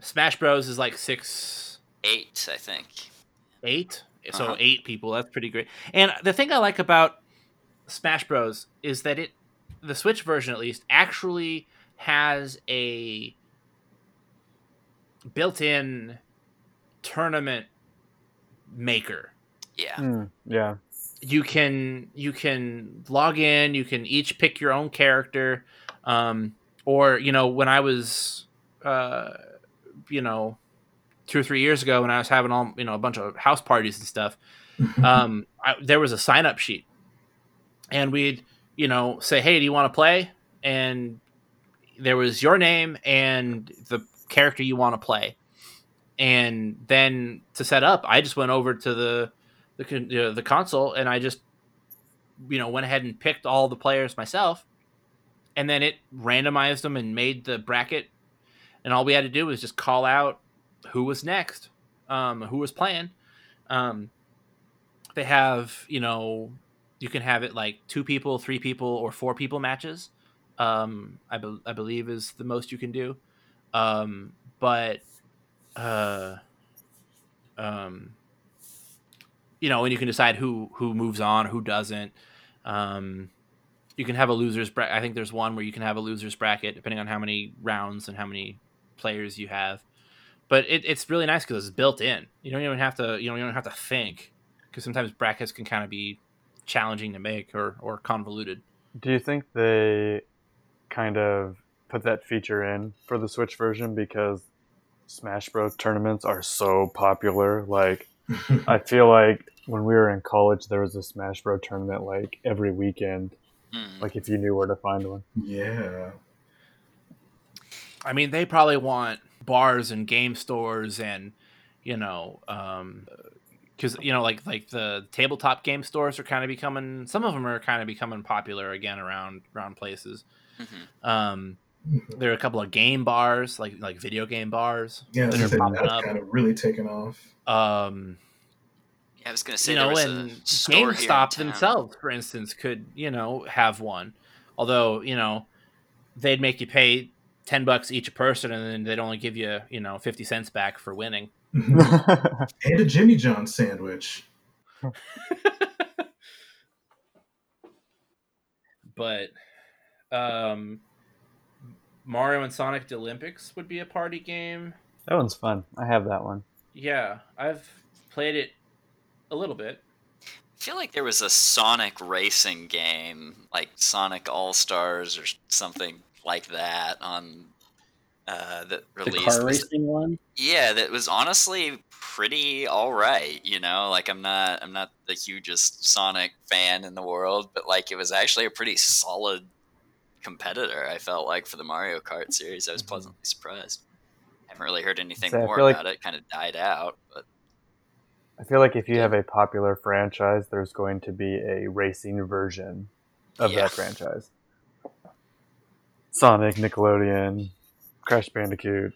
A: smash bros is like six
D: eight? I think.
A: eight so
D: Uh-huh.
A: eight people that's pretty great and the thing i like about smash bros is that it the switch version at least actually has a built-in tournament maker
D: Yeah.
B: Hmm, yeah.
A: You can you can log in you can each pick your own character um or you know when i was uh you know two or three years ago when i was having all you know a bunch of house parties and stuff um I, there was a sign up sheet. And we'd you know say hey do you want to play? And there was your name and the character you want to play. And then to set up i just went over to the the the console and i just you know went ahead and picked all the players myself and then it randomized them and made the bracket and all we had to do was just call out who was next um, who was playing. Um, they have you know you can have it like two people three people or four people matches um, I, be- I believe is the most you can do. Um, but uh, um, you know and you can decide who who moves on who doesn't um, you can have a losers bracket i think there's one where you can have a losers bracket depending on how many rounds and how many players you have. But it, it's really nice because it's built in. You don't even have to you know you don't have to think because sometimes brackets can kind of be challenging to make or or convoluted.
B: Do you think they kind of put that feature in for the Switch version because Smash Bros tournaments are so popular? Like, I feel like when we were in college, there was a Smash Bros tournament like every weekend.
D: Hmm.
B: Like, if you knew where to find one.
C: yeah.
A: I mean, they probably want bars and game stores and you know, because you know, like like the tabletop game stores are kind of becoming. Some of them are kind of becoming popular again around around places.
D: Mhm.
A: Um, there are a couple of game bars, like like video game bars.
C: Yeah,
A: that
C: that's,
A: are popping
C: that's
A: up.
C: kind of really taken off.
A: Um,
D: Yeah, I was gonna say
A: you
D: there
A: know,
D: was
A: and
D: a store here in
A: GameStop themselves, for instance, could you know have one. Although you know, they'd make you pay ten bucks each person, and then they'd only give you you know fifty cents back for winning.
C: and a Jimmy John sandwich.
A: But um, Mario and Sonic the Olympics would be a party game.
B: that one's fun. I have that one.
A: Yeah, I've played it a little bit.
D: I feel like there was a Sonic racing game, like Sonic All Stars or something like that, on uh, that
E: The
D: released.
E: car
D: Was-
E: racing one.
D: Yeah, that was honestly pretty all right. You know, like I'm not I'm not the hugest Sonic fan in the world, but like it was actually a pretty solid competitor. I felt like for the Mario Kart series, I was
B: Mhm.
D: pleasantly surprised. Haven't really heard anything
B: So
D: more
B: feel like-
D: about it. Kind of died out, but
B: I feel like if you have a popular franchise, there's going to be a racing version of
D: Yeah.
B: that franchise. Sonic, Nickelodeon, Crash Bandicoot.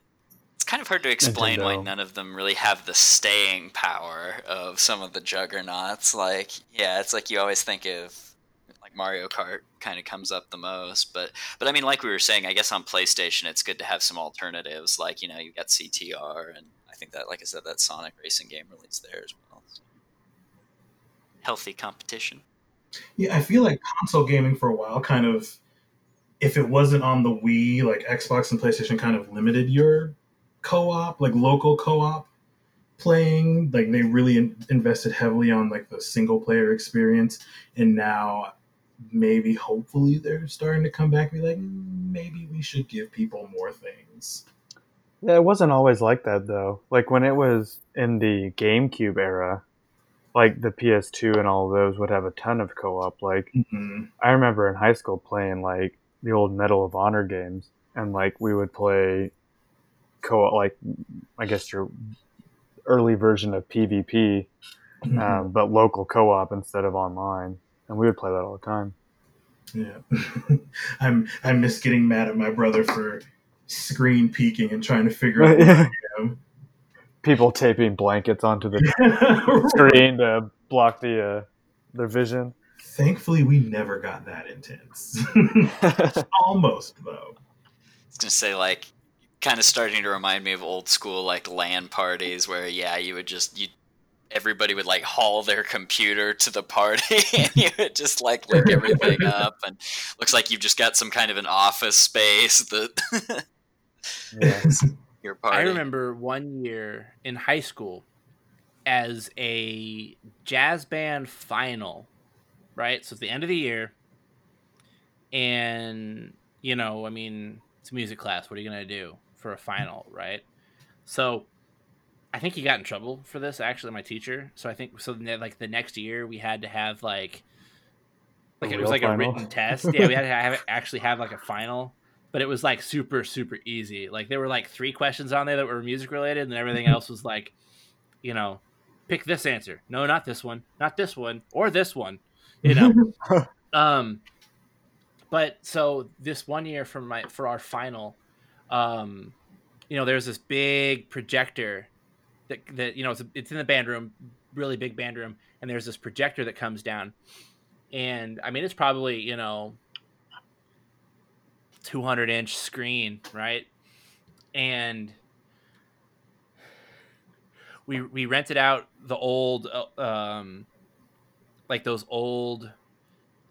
D: it's kind of hard to explain why none of them really have the staying power of some of the juggernauts. Like, yeah, it's like you always think of like Mario Kart kind of comes up the most, but but I mean, like we were saying, I guess on PlayStation it's good to have some alternatives. Like you know, you got CTR, and think that, like I said, that Sonic racing game released there as well. So, healthy competition.
C: Yeah, I feel like console gaming for a while kind of, if it wasn't on the Wii, like Xbox and PlayStation kind of limited your co op, like local co op playing. Like they really in- invested heavily on like the single player experience. And now maybe, hopefully, they're starting to come back and be like, "Mm, maybe we should give people more things.
B: Yeah, it wasn't always like that though. Like when it was in the GameCube era, like the PS2 and all those would have a ton of co-op. Like
C: Mhm.
B: I remember in high school playing like the old Medal of Honor games, and like we would play co-op, like I guess your early version of PvP, um, but local co-op instead of online, and we would play that all the time.
C: Yeah, I'm I miss getting mad at my brother for screen peeking and trying to figure out where I am.
B: People taping blankets onto the screen to block the uh, their vision.
C: Thankfully, we never got that intense. Almost though.
D: I was gonna say like kind of starting to remind me of old school like LAN parties where yeah you would just you everybody would like haul their computer to the party and you would just like look everything up and looks like you've just got some kind of an office space that
B: yeah.
D: your party.
A: I remember one year in high school as a jazz band final, right? So it's the end of the year. And, you know, I mean, it's music class. What are you going to do for a final, right? So I think he got in trouble for this, actually, my teacher. So I think, so then, like the next year, we had to have like, like
B: A
A: it was
B: real
A: like a written test. Yeah, we had to have, actually have like a final but it was like super super easy. Like there were like three questions on there that were music related and everything else was like you know pick this answer. No not this one not this one or this one you know? Um but so this one year for my for our final um you know there's this big projector that that you know it's, it's in the band room really big band room and there's this projector that comes down. And i mean it's probably you know 200 inch screen, right? And we we rented out the old uh, um like those old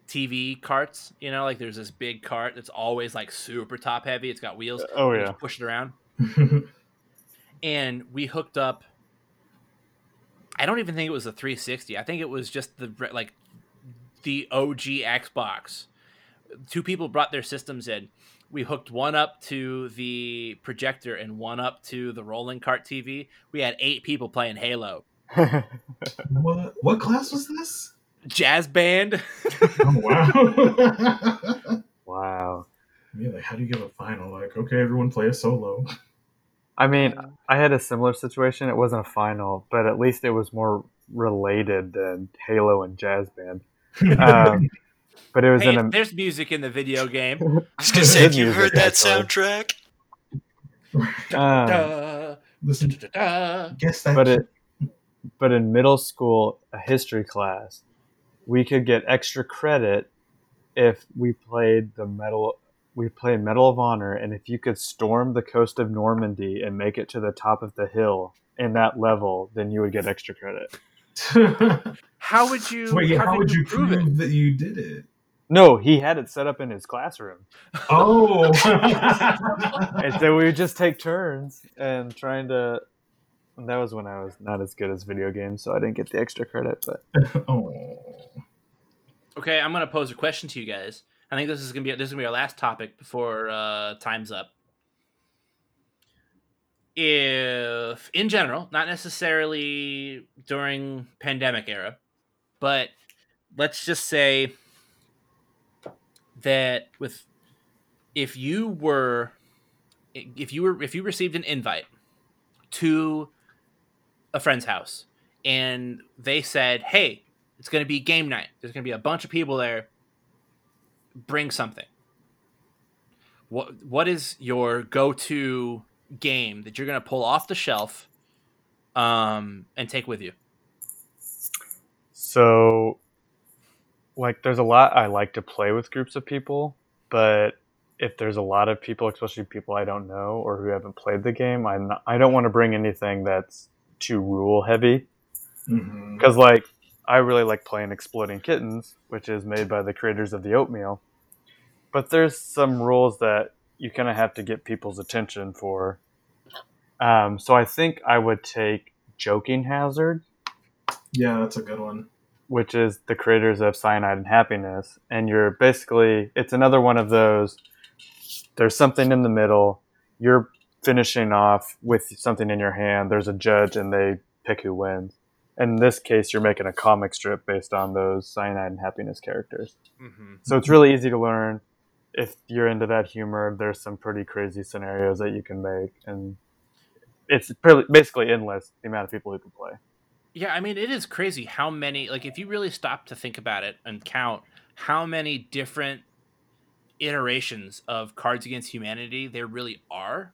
A: TV carts, you know, like there's this big cart that's always like super top heavy. It's got wheels.
B: Oh yeah.
A: push it around. and we hooked up. I don't even think it was a 360. I think it was just the like the OG Xbox. Two people brought their systems in. We hooked one up to the projector and one up to the rolling cart TV. We had eight people playing Halo.
C: what what class was this?
A: Jazz band.
C: Oh wow.
B: wow.
C: yeah, like how do you give a final? Like, okay, everyone play a solo.
B: I mean, I had a similar situation. It wasn't a final, but at least it was more related than Halo and Jazz Band. Um, but it was
A: Hey,
B: in a
A: there's music in the video game.
D: I was gonna say, have you
B: music,
D: heard that
B: actually.
D: soundtrack?
A: Duh,
C: Listen,
A: duh, duh.
C: guess that.
B: but it but in middle school a history class we could get extra credit if we played the medal we played medal of honor and if you could storm the coast of normandy and make it to the top of the hill in that level then you would get extra credit
A: How would you?
C: Wait,
A: how,
C: how, would you
A: prove
C: prove
A: it?
C: that you did it?
B: No he had it set up in his classroom
C: Oh.
B: and so we would just take turns and trying to and that was when i was not as good as video games so i didn't get the extra credit but
C: oh.
A: Okay, I'm gonna pose a question to you guys. I think this is gonna be this is gonna be our last topic before uh, time's up. If, in general, not necessarily during pandemic era, but let's just say that with if you were if you were if you received an invite to a friend's house and they said, "Hey, it's going to be game night. There's going to be a bunch of people there. Bring something." What what is your go-to game that you're going to pull off the shelf um and take with you?
B: So, like, there's a lot I like to play with groups of people, but if there's a lot of people, especially people I don't know or who haven't played the game, I'm not, I don't want to bring anything that's too rule heavy because, like, I really like playing Exploding Kittens, which is made by the creators of the Oatmeal, but there's some rules that you kind of have to get people's attention for. Um, so I think I would take Joking Hazard
C: Yeah, that's a good one.
B: Which is the creators of Cyanide and Happiness. And you're basically, it's another one of those. There's something in the middle. You're finishing off with something in your hand. There's a judge, and they pick who wins. In this case, you're making a comic strip based on those Cyanide and Happiness characters.
A: Mm-hmm.
B: So it's really easy to learn. If you're into that humor, there's some pretty crazy scenarios that you can make. And it's pretty, basically endless the amount of people who can play.
A: Yeah, I mean, it is crazy how many, like, if you really stop to think about it and count how many different iterations of Cards Against Humanity there really are.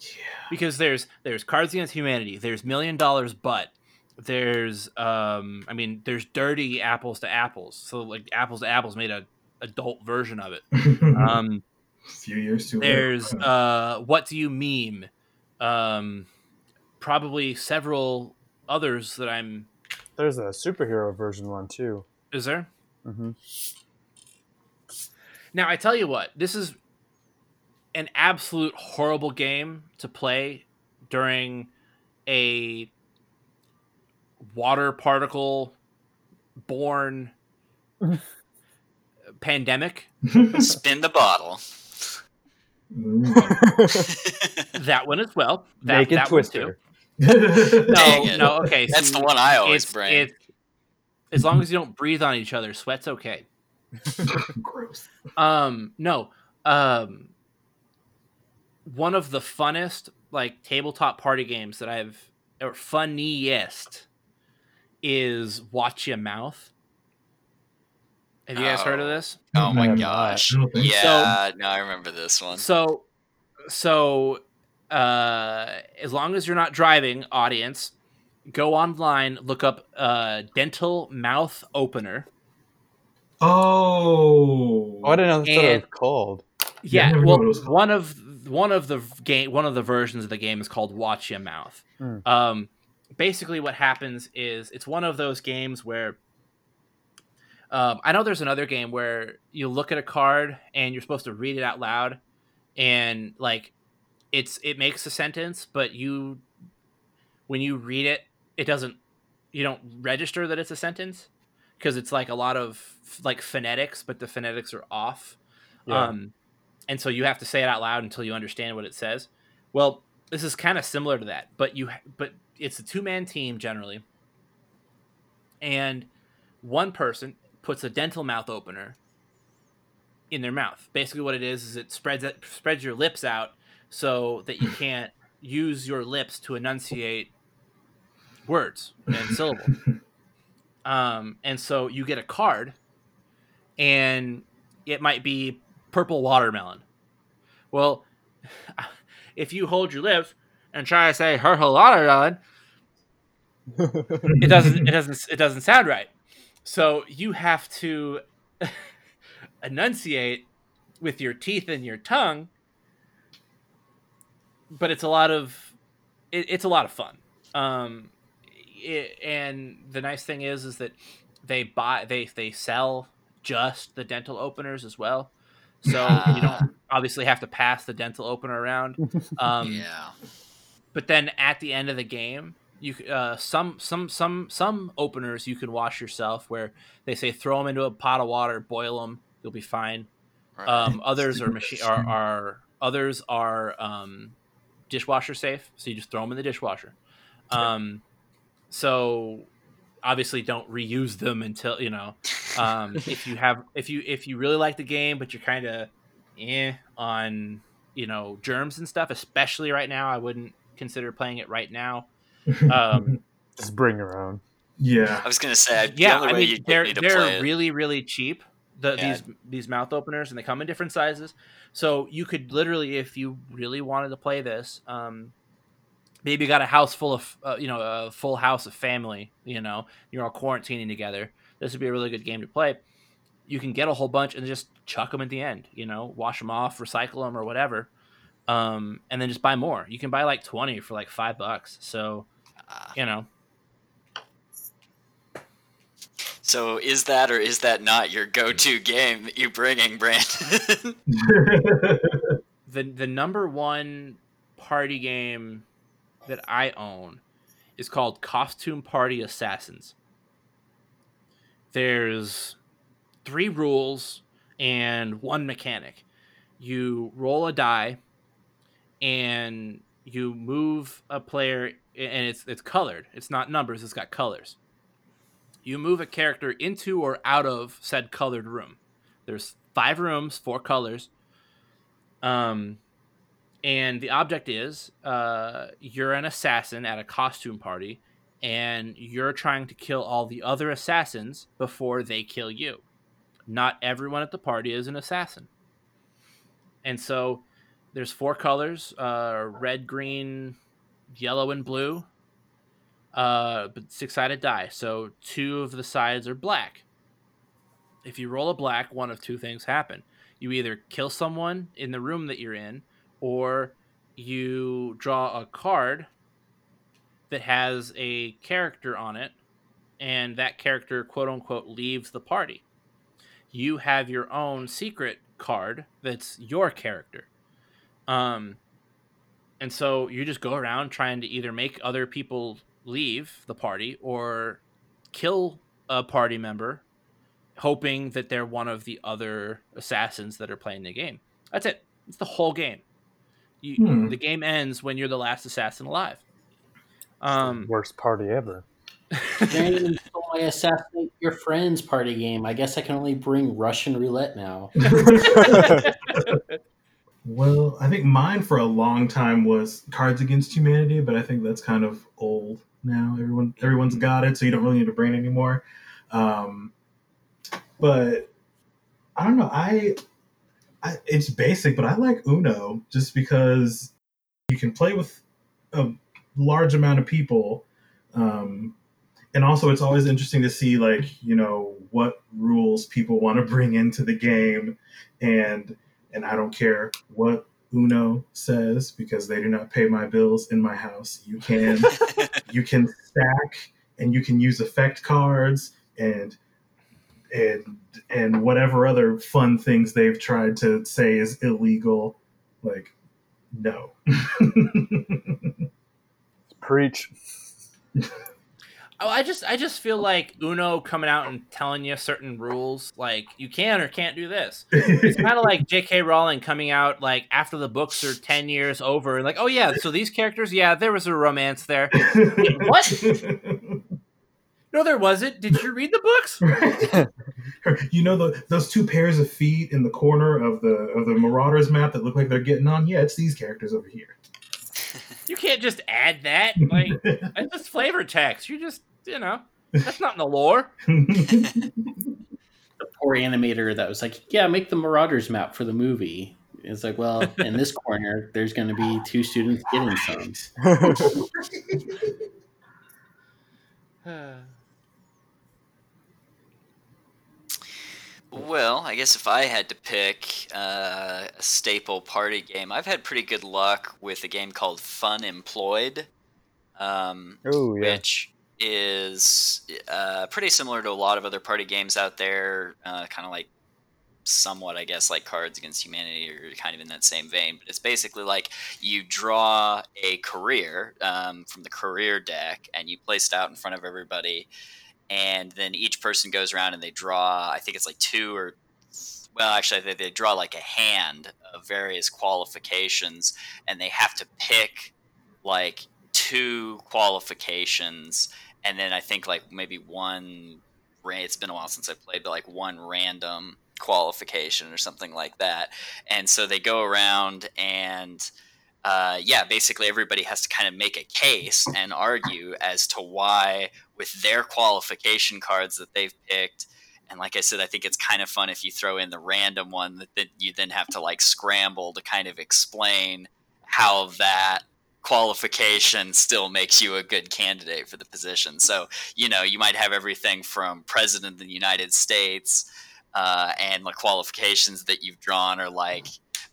C: Yeah.
A: Because there's there's Cards Against Humanity, there's Million Dollars But, there's um, I mean, there's Dirty Apples to Apples. So like Apples to Apples made a adult version of it. Um,
C: a few years too late.
A: there's uh, What Do You Meme? Um, probably several others that I'm.
B: There's a superhero version one too.
A: Is there?
B: hmm
A: Now I tell you what, this is an absolute horrible game to play during a water particle borne pandemic.
D: Spin the bottle.
A: That one as well. That,
B: Naked
A: that one
B: Twister.
A: No, no, okay.
D: That's
A: see,
D: the one I always
A: it's-
D: bring.
A: it's- as long as you don't breathe on each other, sweat's okay.
C: Gross.
A: Um, no. Um, one of the funnest like tabletop party games that I've or funniest is Watch Your Mouth. Have you guys heard of
D: Oh.
A: this?
D: oh my gosh.
C: I so.
D: Yeah, no, I remember this one.
A: So, so uh, as long as you're not driving, audience, go online, look up uh, dental mouth opener.
C: Oh.
B: Oh, I didn't know that's what it was called.
C: Yeah,
A: Yeah, well,
C: what it was called.
A: one of one of the game, one of the versions of the game is called Watch Your Mouth.
B: Hmm.
A: Um, basically, what happens is it's one of those games where um, I know there's another game where you look at a card and you're supposed to read it out loud, and like it's it makes a sentence, but you when you read it, it doesn't you don't register that it's a sentence because it's like a lot of like phonetics, but the phonetics are off.
B: Yeah.
A: Um, and so you have to say it out loud until you understand what it says. Well, this is kind of similar to that, but you but it's a two man team generally, and one person puts a dental mouth opener in their mouth. Basically, what it is is it spreads it spreads your lips out so that you can't use your lips to enunciate words and syllables. Um, and so you get a card, and it might be purple watermelon. Well, if you hold your lips and try to say purple watermelon, it doesn't it doesn't it doesn't sound right. So you have to enunciate with your teeth and your tongue, but it's a lot of it, it's a lot of fun. Um, it, and the nice thing is is that they buy they they sell just the dental openers as well. So you don't obviously have to pass the dental opener around. Um,
D: yeah.
A: but then at the end of the game you uh, some some some some openers you can wash yourself where they say throw them into a pot of water boil them you'll be fine
D: Right.
A: um, others are machine are, are others are um, dishwasher safe so you just throw them in the dishwasher um, so obviously don't reuse them until you know um, if you have if you if you really like the game but you're kind of eh on you know germs and stuff especially right now i wouldn't consider playing it right now um,
B: Just bring your own.
C: yeah.
D: I was gonna say, the
A: yeah
D: only
A: i
D: way
A: mean
D: you'd
A: they're
D: me to
A: they're
D: it-
A: really really cheap the,
D: Yeah.
A: these these mouth openers and they come in different sizes. So you could literally if you really wanted to play this um maybe you got a house full of uh, you know a full house of family you know you're all quarantining together. This would be a really good game to play. You can get a whole bunch and just chuck them at the end you know wash them off recycle them or whatever um and then just buy more. You can buy like 20 for like five bucks. So
D: Ah.
A: you know
D: So is that or is that not your go-to game that you bringing, Brandon?
A: the the number one party game that I own is called Costume Party Assassins. There's three rules and one mechanic. You roll a die and you move a player and it's it's colored. It's not numbers, it's got colors. You move a character into or out of said colored room. There's five rooms, four colors. Um, and the object is uh, you're an assassin at a costume party, and you're trying to kill all the other assassins before they kill you. Not everyone at the party is an assassin. And so there's four colors uh, red, green, yellow, and blue. Uh, but six sided die. So two of the sides are black. If you roll a black, one of two things happen you either kill someone in the room that you're in or you draw a card that has a character on it and that character quote unquote leaves the party you have your own secret card that's your character um and so you just go around trying to either make other people leave the party or kill a party member hoping that they're one of the other assassins that are playing the game. That's it. It's the whole game. You,
C: Hmm.
A: The game ends when you're the last assassin alive. Um,
B: Worst party ever.
E: Brandon my assassinate your friends party game. I guess I can only bring Russian roulette now.
C: well, I think mine for a long time was Cards Against Humanity, but I think that's kind of old now. Everyone, everyone's got it, so you don't really need a brain anymore. Um, but I don't know. I, I it's basic, but I like Uno just because you can play with a large amount of people. Um, and also it's always interesting to see like you know what rules people want to bring into the game and and i don't care what uno says because they do not pay my bills in my house you can you can stack and you can use effect cards and and and whatever other fun things they've tried to say is illegal like No.
B: Preach.
A: Oh, I just I just feel like Uno coming out and telling you certain rules, like you can or can't do this. It's kind of like J.K. Rowling coming out like after the books are ten years over, and like, oh yeah, so these characters, yeah, there was a romance there. what? No, there wasn't. Did you read the books?
C: you know the, those two pairs of feet in the corner of the of the Marauders map that look like they're getting on? Yeah, it's these characters over here.
A: You can't just add that. Like it's just flavor text. You just you know that's not in the lore.
E: The poor animator that was like, "Yeah, make the Marauders map for the movie." It's like, well, in this corner, there's going to be two students getting some.
D: Well, I guess if I had to pick uh, a staple party game, I've had pretty good luck with a game called Fun Employed, um,
B: oh yeah.
D: which is uh, pretty similar to a lot of other party games out there, uh, kind of like somewhat, I guess, like Cards Against Humanity or kind of in that same vein. But it's basically like you draw a career um, from the career deck and you place it out in front of everybody and then each person goes around and they draw i think it's like two or well actually they, they draw like a hand of various qualifications and they have to pick like two qualifications and then i think like maybe one it's been a while since i played but like one random qualification or something like that. And so they go around and uh, yeah, basically everybody has to kind of make a case and argue as to why, with their qualification cards that they've picked, and like I said, I think it's kind of fun if you throw in the random one that, that you then have to like scramble to kind of explain how that qualification still makes you a good candidate for the position. So, you know, you might have everything from president of the United States, uh, and the qualifications that you've drawn are like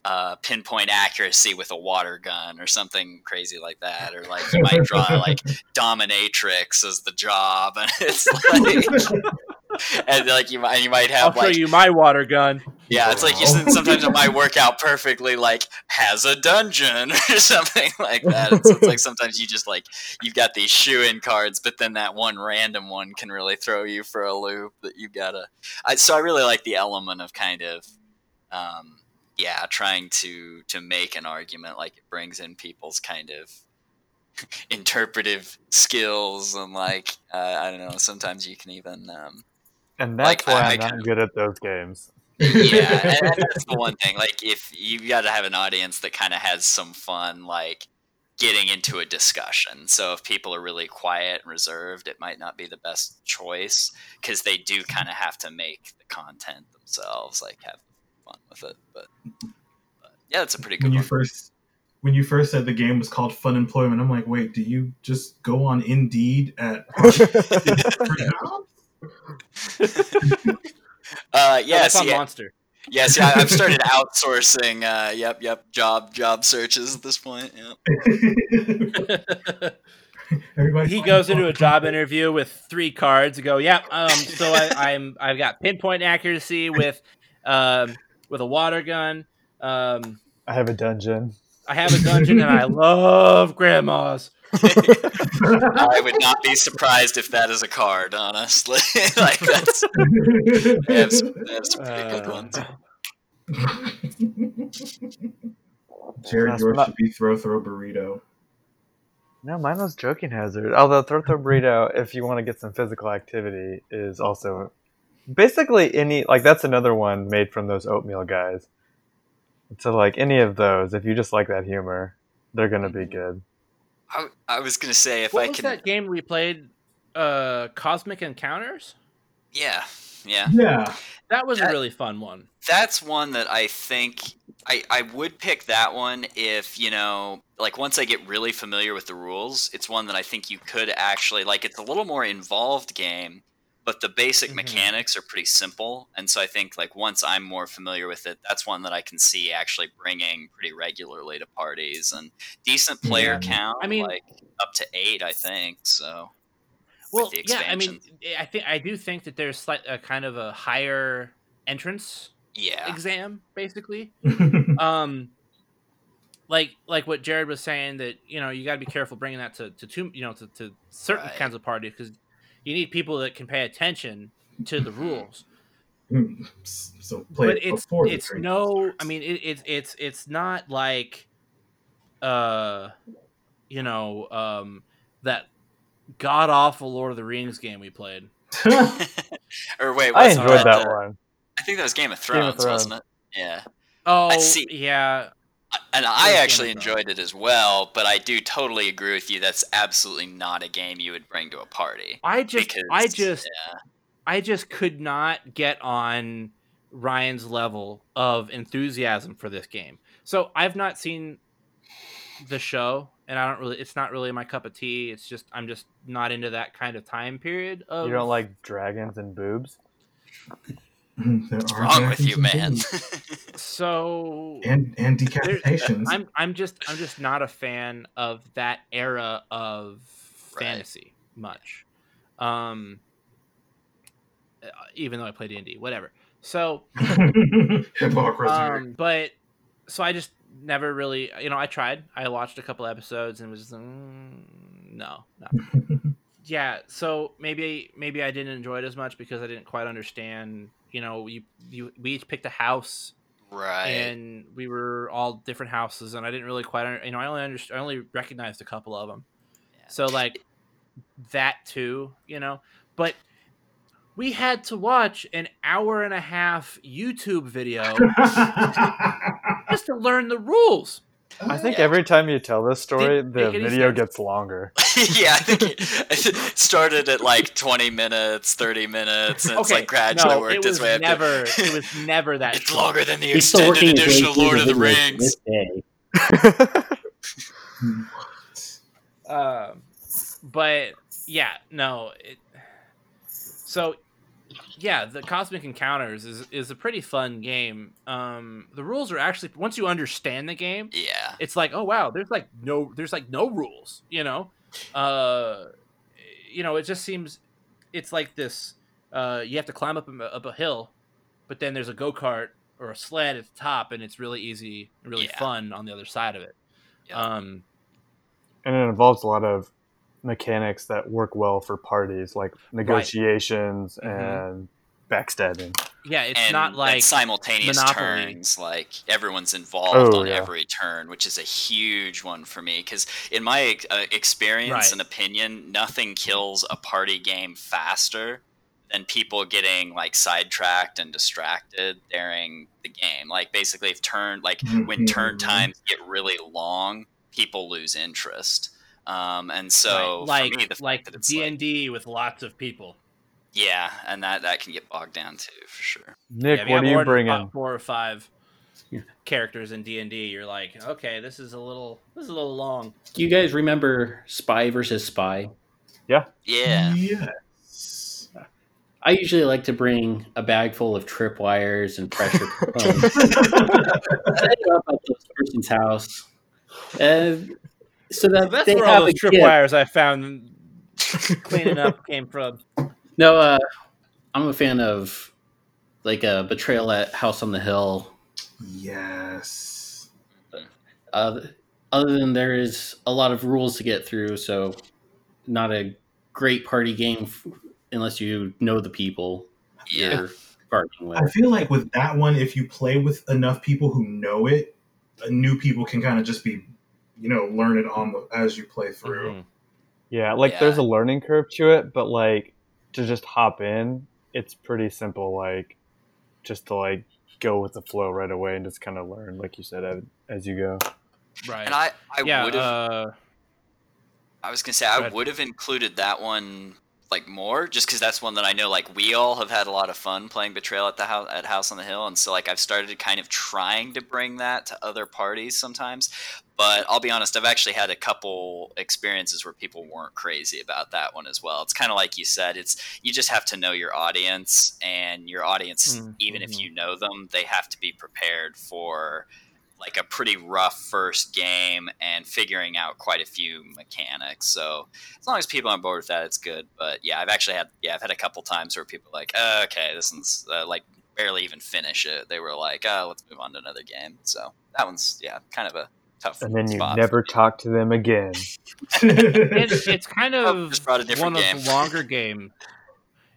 D: uh, pinpoint accuracy with a water gun or something crazy like that, or like you might draw like dominatrix as the job, and it's like, and like you might you might have.
A: I'll
D: have
A: show you my water gun.
D: yeah, it's like you sometimes it might work out perfectly, like has a dungeon or something like that. And so it's like sometimes you just like you've got these shoe in cards, but then that one random one can really throw you for a loop that you've got to. I, so I really like the element of kind of, um, yeah, trying to to make an argument. Like it brings in people's kind of interpretive skills and like uh, I don't know. Sometimes you can even. Um,
B: And that's
D: Like,
B: why
D: I
B: I'm not
D: can-
B: good at those games.
D: yeah, and and that's the one thing. Like, if you've got to have an audience that kind of has some fun, like getting into a discussion. So if people are really quiet and reserved, it might not be the best choice because they do kind of have to make the content themselves, like have fun with it. But, but yeah, it's a pretty good.
C: when you
D: one.
C: first when you first said the game was called Fun Employment, I'm like, wait, do you just go on Indeed at
D: Uh,
A: No,
D: yeah,
A: that's on Monster.
D: yes, yeah, I've started outsourcing. Uh, yep, yep, job job searches at this point. Yep.
C: Everybody
A: he goes into a job interview with three cards. and Go, yeah. Um, so I, I'm I've got pinpoint accuracy with um, with a water gun. Um,
B: I have a dungeon.
A: I have a dungeon and I love grandmas.
D: I would not be surprised if that is a card, honestly. like that's they have some, they have some pretty good
A: Uh,
D: ones.
C: Jared,
B: That's
C: yours should be throw throw burrito.
B: No, mine was joking hazard. Although throw throw burrito, if you want to get some physical activity, is also basically any like that's another one made from those oatmeal guys. So like any of those, if you just like that humor, they're gonna be good.
D: I, I was gonna say if
A: what
D: I
A: was
D: can,
A: that game we played? Uh, Cosmic Encounters.
D: yeah, yeah.
C: Yeah.
A: That was a really fun one.
D: that's one that I think I, I would pick that one if, you know, like once I get really familiar with the rules, it's one that I think you could actually like it's a little more involved game, but the basic
A: Mhm.
D: mechanics are pretty simple. And so I think like once I'm more familiar with it, that's one that I can see actually bringing pretty regularly to parties and decent player
C: Yeah.
D: count.
A: I mean-
D: like up to 8, I think. So
A: Well, yeah. I mean. I think I do think that there's slight a kind of a higher entrance
D: yeah.
A: exam, basically. um like like what Jared was saying that you know you got to be careful bringing that to to two you know to, to certain
D: Right.
A: kinds of parties because you need people that can pay attention to the rules.
C: So play
A: but
C: it
A: it's
C: before
A: it's no
C: starts.
A: i mean it, it's it's it's not like uh you know um that god awful lord of the rings game we played
D: or wait,
B: I
D: wasn't
B: enjoyed that one.
D: I think that was Game of
B: Game
D: Thrones, wasn't it? Yeah.
A: oh
D: see.
A: yeah
D: And I actually enjoyed it as well, but I do totally agree with you. That's absolutely not a game you would bring to a party.
A: i just
D: Because
A: i just
D: yeah,
A: i just could not get on ryan's level of enthusiasm for this game so i've not seen the show and i don't really it's not really my cup of tea it's just i'm just not into that kind of time period of
B: You don't like dragons and boobs?
C: Mm, there
D: what's
C: are
D: wrong with you, man?
A: so
C: and and
A: there-
C: decapitations.
A: I'm I'm just I'm just not a fan of that era of
D: Right.
A: fantasy much. Um uh, even though I play D&D, whatever. So, um but so I just never really, you know, I tried. I watched a couple episodes and was mm, no, no. Yeah, so maybe maybe I didn't enjoy it as much because I didn't quite understand, you know, you you we each picked a house
D: right.
A: and we were all different houses, and I didn't really quite, under- you know, I only understood, I only recognized a couple of them.
D: Yeah.
A: So like that too, you know, but we had to watch an hour and a half YouTube video just to learn the rules.
B: I think
D: Yeah.
B: every time you tell this story,
A: Didn't
B: the
A: make
B: video
A: sense.
B: gets longer.
D: yeah, I think it, it started at like 20 minutes, 30 minutes, and it's like gradually
A: no,
D: worked
A: it
D: its
A: was
D: way up. to-
A: never, it was never that.
D: it's
A: short.
D: longer than the
E: He's
D: extended
E: working
D: edition of Lord of the Rings.
E: this day.
A: Um, but yeah, no. It, so yeah, the Cosmic Encounters is is a pretty fun game. Um, the rules are actually once you understand the game,
D: Yeah.
A: it's like oh wow, there's like no there's like no rules. You know, uh, you know it just seems it's like this. Uh, you have to climb up a, up a hill, but then there's a go kart or a sled at the top, and it's really easy, and really
D: Yeah.
A: fun on the other side of it.
D: Yeah.
A: Um,
B: and it involves a lot of mechanics that work well for parties, like negotiations
A: Mhm.
B: and backstabbing.
A: yeah, it's
D: and,
A: not like
D: simultaneous
A: Monopoly.
D: turns like everyone's involved
B: Oh,
D: on
B: yeah.
D: every turn which is a huge one for me because in my uh, experience
A: Right.
D: and opinion nothing kills a party game faster than people getting like sidetracked and distracted during the game like basically if turn like when turn
C: Mhm.
D: times get really long people lose interest um, and so
A: Right, like
D: for me, the
A: like D and D with lots of people.
D: yeah and that that can get bogged down too for sure
B: Nick,
A: Yeah,
B: what
A: have
B: are you
A: more than
B: bringing?
A: Four or five characters in D and D. You're like, okay, this is a little this is a little long.
E: Do you guys remember Spy versus Spy?
D: yeah Yeah.
C: Yes.
E: I usually like to bring a bag full of tripwires and pressure components. set it up at this person's house, and so that
A: That's
E: they
A: where
E: have
A: all
E: a
A: those tripwires I found cleaning up came from.
E: No, uh, I'm a fan of like a betrayal at House on the Hill.
C: yes.
E: Uh, other than there is a lot of rules to get through, so not a great party game f- unless you know the people
D: yeah
E: you're partying with.
C: I feel like with that one, if you play with enough people who know it, uh, new people can kind of just be, you know, learn it on the as you play through.
A: Mhm.
B: Yeah, like
D: Yeah.
B: there's a learning curve to it, but like to just hop in, it's pretty simple. Like just to like go with the flow right away and just kind of learn, like you said, as, as you go.
A: Right.
D: and i i
A: yeah.
D: would have
A: Uh,
D: I was gonna say I would have included that one like more, just because that's one that I know like we all have had a lot of fun playing Betrayal at the house at House on the Hill, and so like I've started kind of trying to bring that to other parties sometimes. But I'll be honest, I've actually had a couple experiences where people weren't crazy about that one as well. It's kind of like you said, it's you just have to know your audience, and your audience,
A: Mm,
D: even if
A: mhm.
D: you know them, they have to be prepared for like a pretty rough first game and figuring out quite a few mechanics. So as long as people are on board with that, it's good. But yeah, I've actually had yeah, I've had a couple times where people are like, oh, okay, this one's uh, like barely even finish it. They were like, oh, let's move on to another game. So that one's yeah, kind of a tough.
B: and then you
D: spot for
B: never talk to them again.
A: It's, it's kind
D: Oh,
A: of
D: just a
A: one
D: game.
A: of the longer game.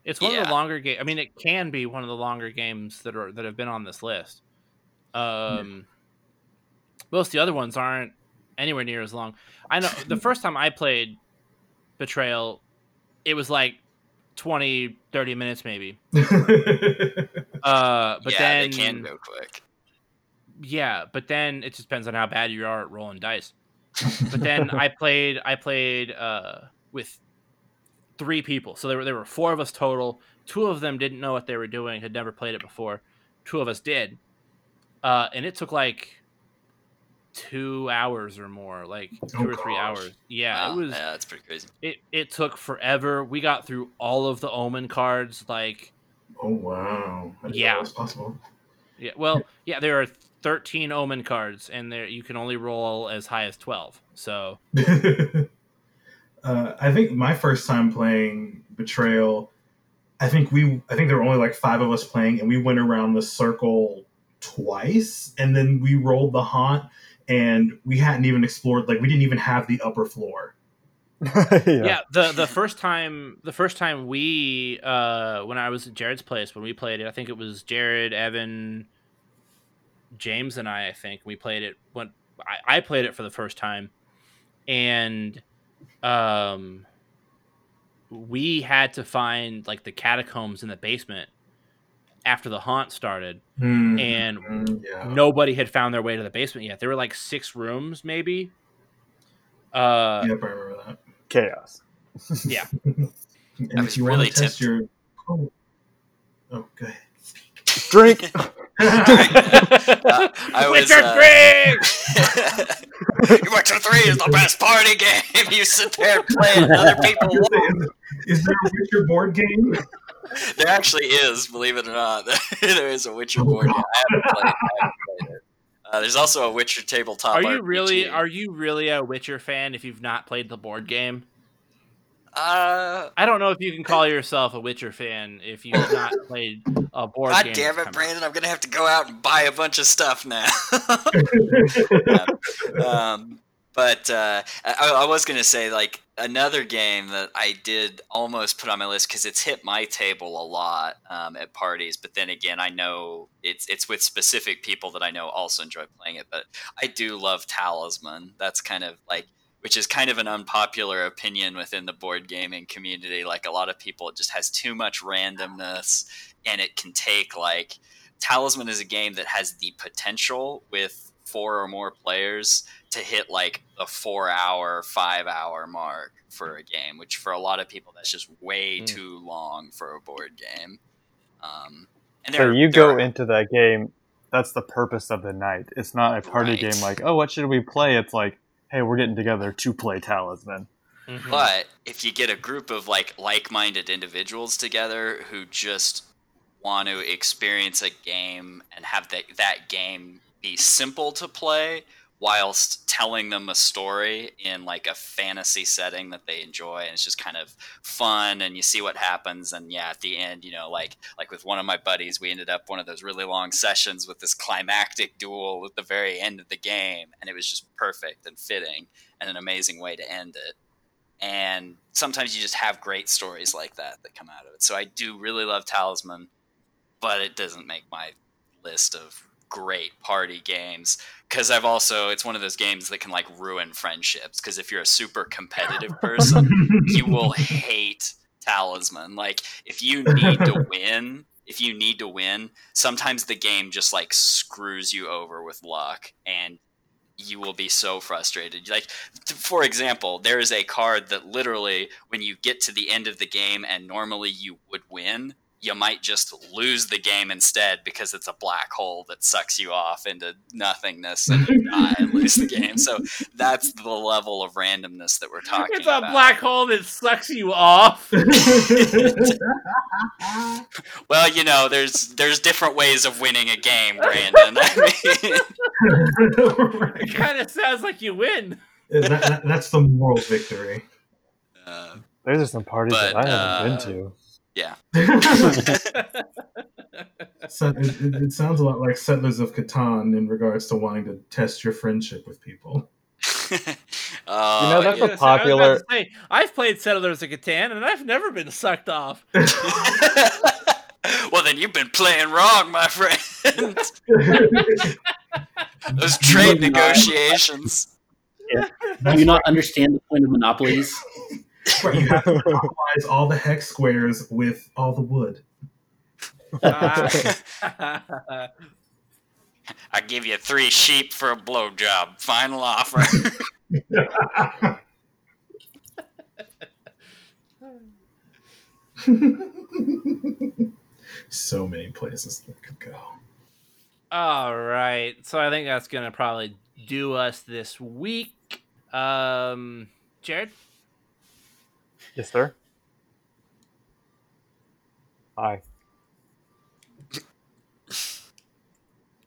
A: It's one of the longer game. I mean, it can be one of the longer games that are that have been on this list. Um, most of the other ones aren't anywhere near as long. I know the first time I played Betrayal, it was like 20, 30 minutes maybe. Uh, but
D: yeah,
A: then
D: they can go quick.
A: yeah, but then it just depends on how bad you are at rolling dice. But then I played I played uh with three people. So there were there were four of us total. Two of them didn't know what they were doing, had never played it before. Two of us did. Uh and it took like two hours or more, like two
C: Oh,
A: or three
C: gosh.
A: hours. Yeah,
D: Wow,
A: it was
D: yeah, that's pretty crazy.
A: it, it took forever. We got through all of the omen cards, like
C: oh wow! I
A: Yeah.
C: that was possible.
A: yeah, well, yeah, there are 13 omen cards and there you can only roll as high as 12. So
C: uh, I think my first time playing Betrayal, I think we, I think there were only like five of us playing, and we went around the circle twice, and then we rolled the haunt, and we hadn't even explored, like we didn't even have the upper floor.
B: yeah.
A: yeah. the the first time the first time we uh when I was at Jared's place when we played it, I think it was Jared, Evan, James, and I. I think we played it when I, I played it for the first time, and um, we had to find like the catacombs in the basement after the haunt started.
C: Hmm.
A: And
C: Mm, yeah.
A: Nobody had found their way to the basement yet. There were like six rooms, maybe. Uh,
C: Yep, I remember that.
B: Chaos.
A: Yeah.
C: And
D: I
C: if
D: was
C: you
D: really
C: want to test your, oh, oh, go ahead.
B: Drink.
D: Uh, I was,
A: Witcher
D: uh,
A: three.
D: Witcher Three is the best party game. You sit there and play it, and other people.
C: I was
D: won't.
C: gonna say, Is, is there a Witcher board game?
D: There actually is, believe it or not, there is a Witcher
C: Oh,
D: board game. I haven't played, I haven't played it. Uh, there's also a Witcher tabletop.
A: Are you
D: RPG.
A: really are you really a Witcher fan if you've not played the board game?
D: Uh,
A: I don't know if you can call yourself a Witcher fan if you've not played a board game.
D: God
A: game.
D: damn it,
A: come out.
D: Brandon! I'm gonna have to go out and buy a bunch of stuff now. um, but uh, I, I was gonna say like another game that I did almost put on my list because it's hit my table a lot um, at parties. But then again, I know it's it's with specific people that I know also enjoy playing it. But I do love Talisman. That's kind of like which is kind of an unpopular opinion within the board gaming community. Like a lot of people, it just has too much randomness, and it can take like Talisman is a game that has the potential with four or more players to hit like a four hour, five hour mark for a game, which for a lot of people that's just way
A: Mm.
D: too long for a board game. Um, and
B: So you
D: there
B: go
D: are-
B: into that game. That's the purpose of the night. It's not a party
D: Right.
B: game like, oh, what should we play? It's like, hey, we're getting together to play Talisman.
A: Mhm.
D: But if you get a group of like like-minded individuals together who just want to experience a game and have that that game be simple to play whilst telling them a story in like a fantasy setting that they enjoy and it's just kind of fun and you see what happens and yeah at the end you know like like with one of my buddies we ended up one of those really long sessions with this climactic duel at the very end of the game and it was just perfect and fitting and an amazing way to end it and sometimes you just have great stories like that that come out of it. So I do really love Talisman, but it doesn't make my list of great party games because I've also it's one of those games that can like ruin friendships because if you're a super competitive person, you will hate Talisman. Like if you need to win, if you need to win, sometimes the game just like screws you over with luck and you will be so frustrated. Like t- for example, there is a card that literally when you get to the end of the game and normally you would win, you might just lose the game instead because it's a black hole that sucks you off into nothingness and you die and lose the game. So that's the level of randomness that we're talking about.
A: It's a
D: about.
A: black hole that sucks you off.
D: Well, you know, there's there's different ways of winning a game, Brandon. I mean,
A: It kind of sounds like you win.
C: That- that- that's the moral victory.
D: uh,
B: Those are some parties
D: But,
B: that I haven't
D: uh,
B: been to.
D: Yeah.
C: So it, it, it sounds a lot like Settlers of Catan in regards to wanting to test your friendship with people.
D: Oh,
B: You know, that's
A: Yeah,
B: a
A: so I was about
B: popular-
A: to say, I've played Settlers of Catan, and I've never been sucked off.
D: well, then you've been playing wrong, my friend. Those trade negotiations.
E: Do you not understand the point of monopolies?
C: Right, you have to monopolize all the hex squares with all the wood.
D: I give you three sheep for a blowjob. Final offer.
C: so many places that could go.
A: All right. So I think that's going to probably do us this week. Um, Jared?
B: Yes, sir. Hi.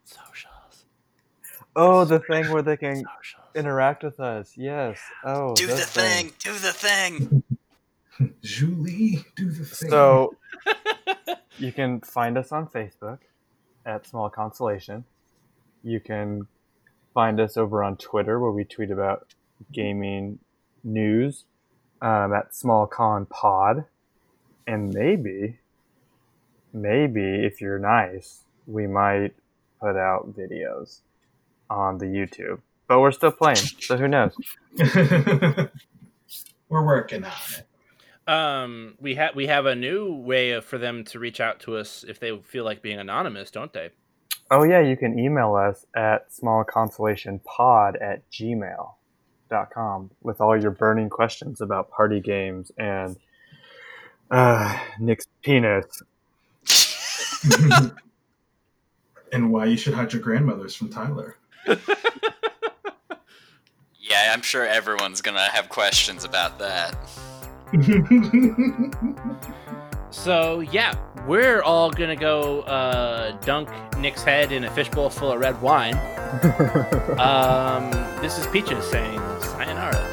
A: Socials.
B: Oh, the thing where they can
A: Socials.
B: interact with us. Yes. Oh,
D: do the
B: this
D: thing. Do the thing.
C: Julie, do the thing.
B: So you can find us on Facebook at Small Consolation. You can find us over on Twitter where we tweet about gaming news um, at Small Con Pod. And maybe, maybe if you're nice, we might put out videos on the YouTube. But we're still playing, so who knows?
C: We're working on it.
A: Um, we have we have a new way of, for them to reach out to us if they feel like being anonymous, don't they?
B: Oh yeah, you can email us at smallconsolationpod at gmail.com with all your burning questions about party games and uh, Nick's penis.
C: and why you should hide your grandmothers from Tyler.
D: Yeah, I'm sure everyone's gonna have questions about that.
A: So yeah, we're all gonna go uh, dunk Nick's head in a fishbowl full of red wine. Um, this is Peaches saying sayonara.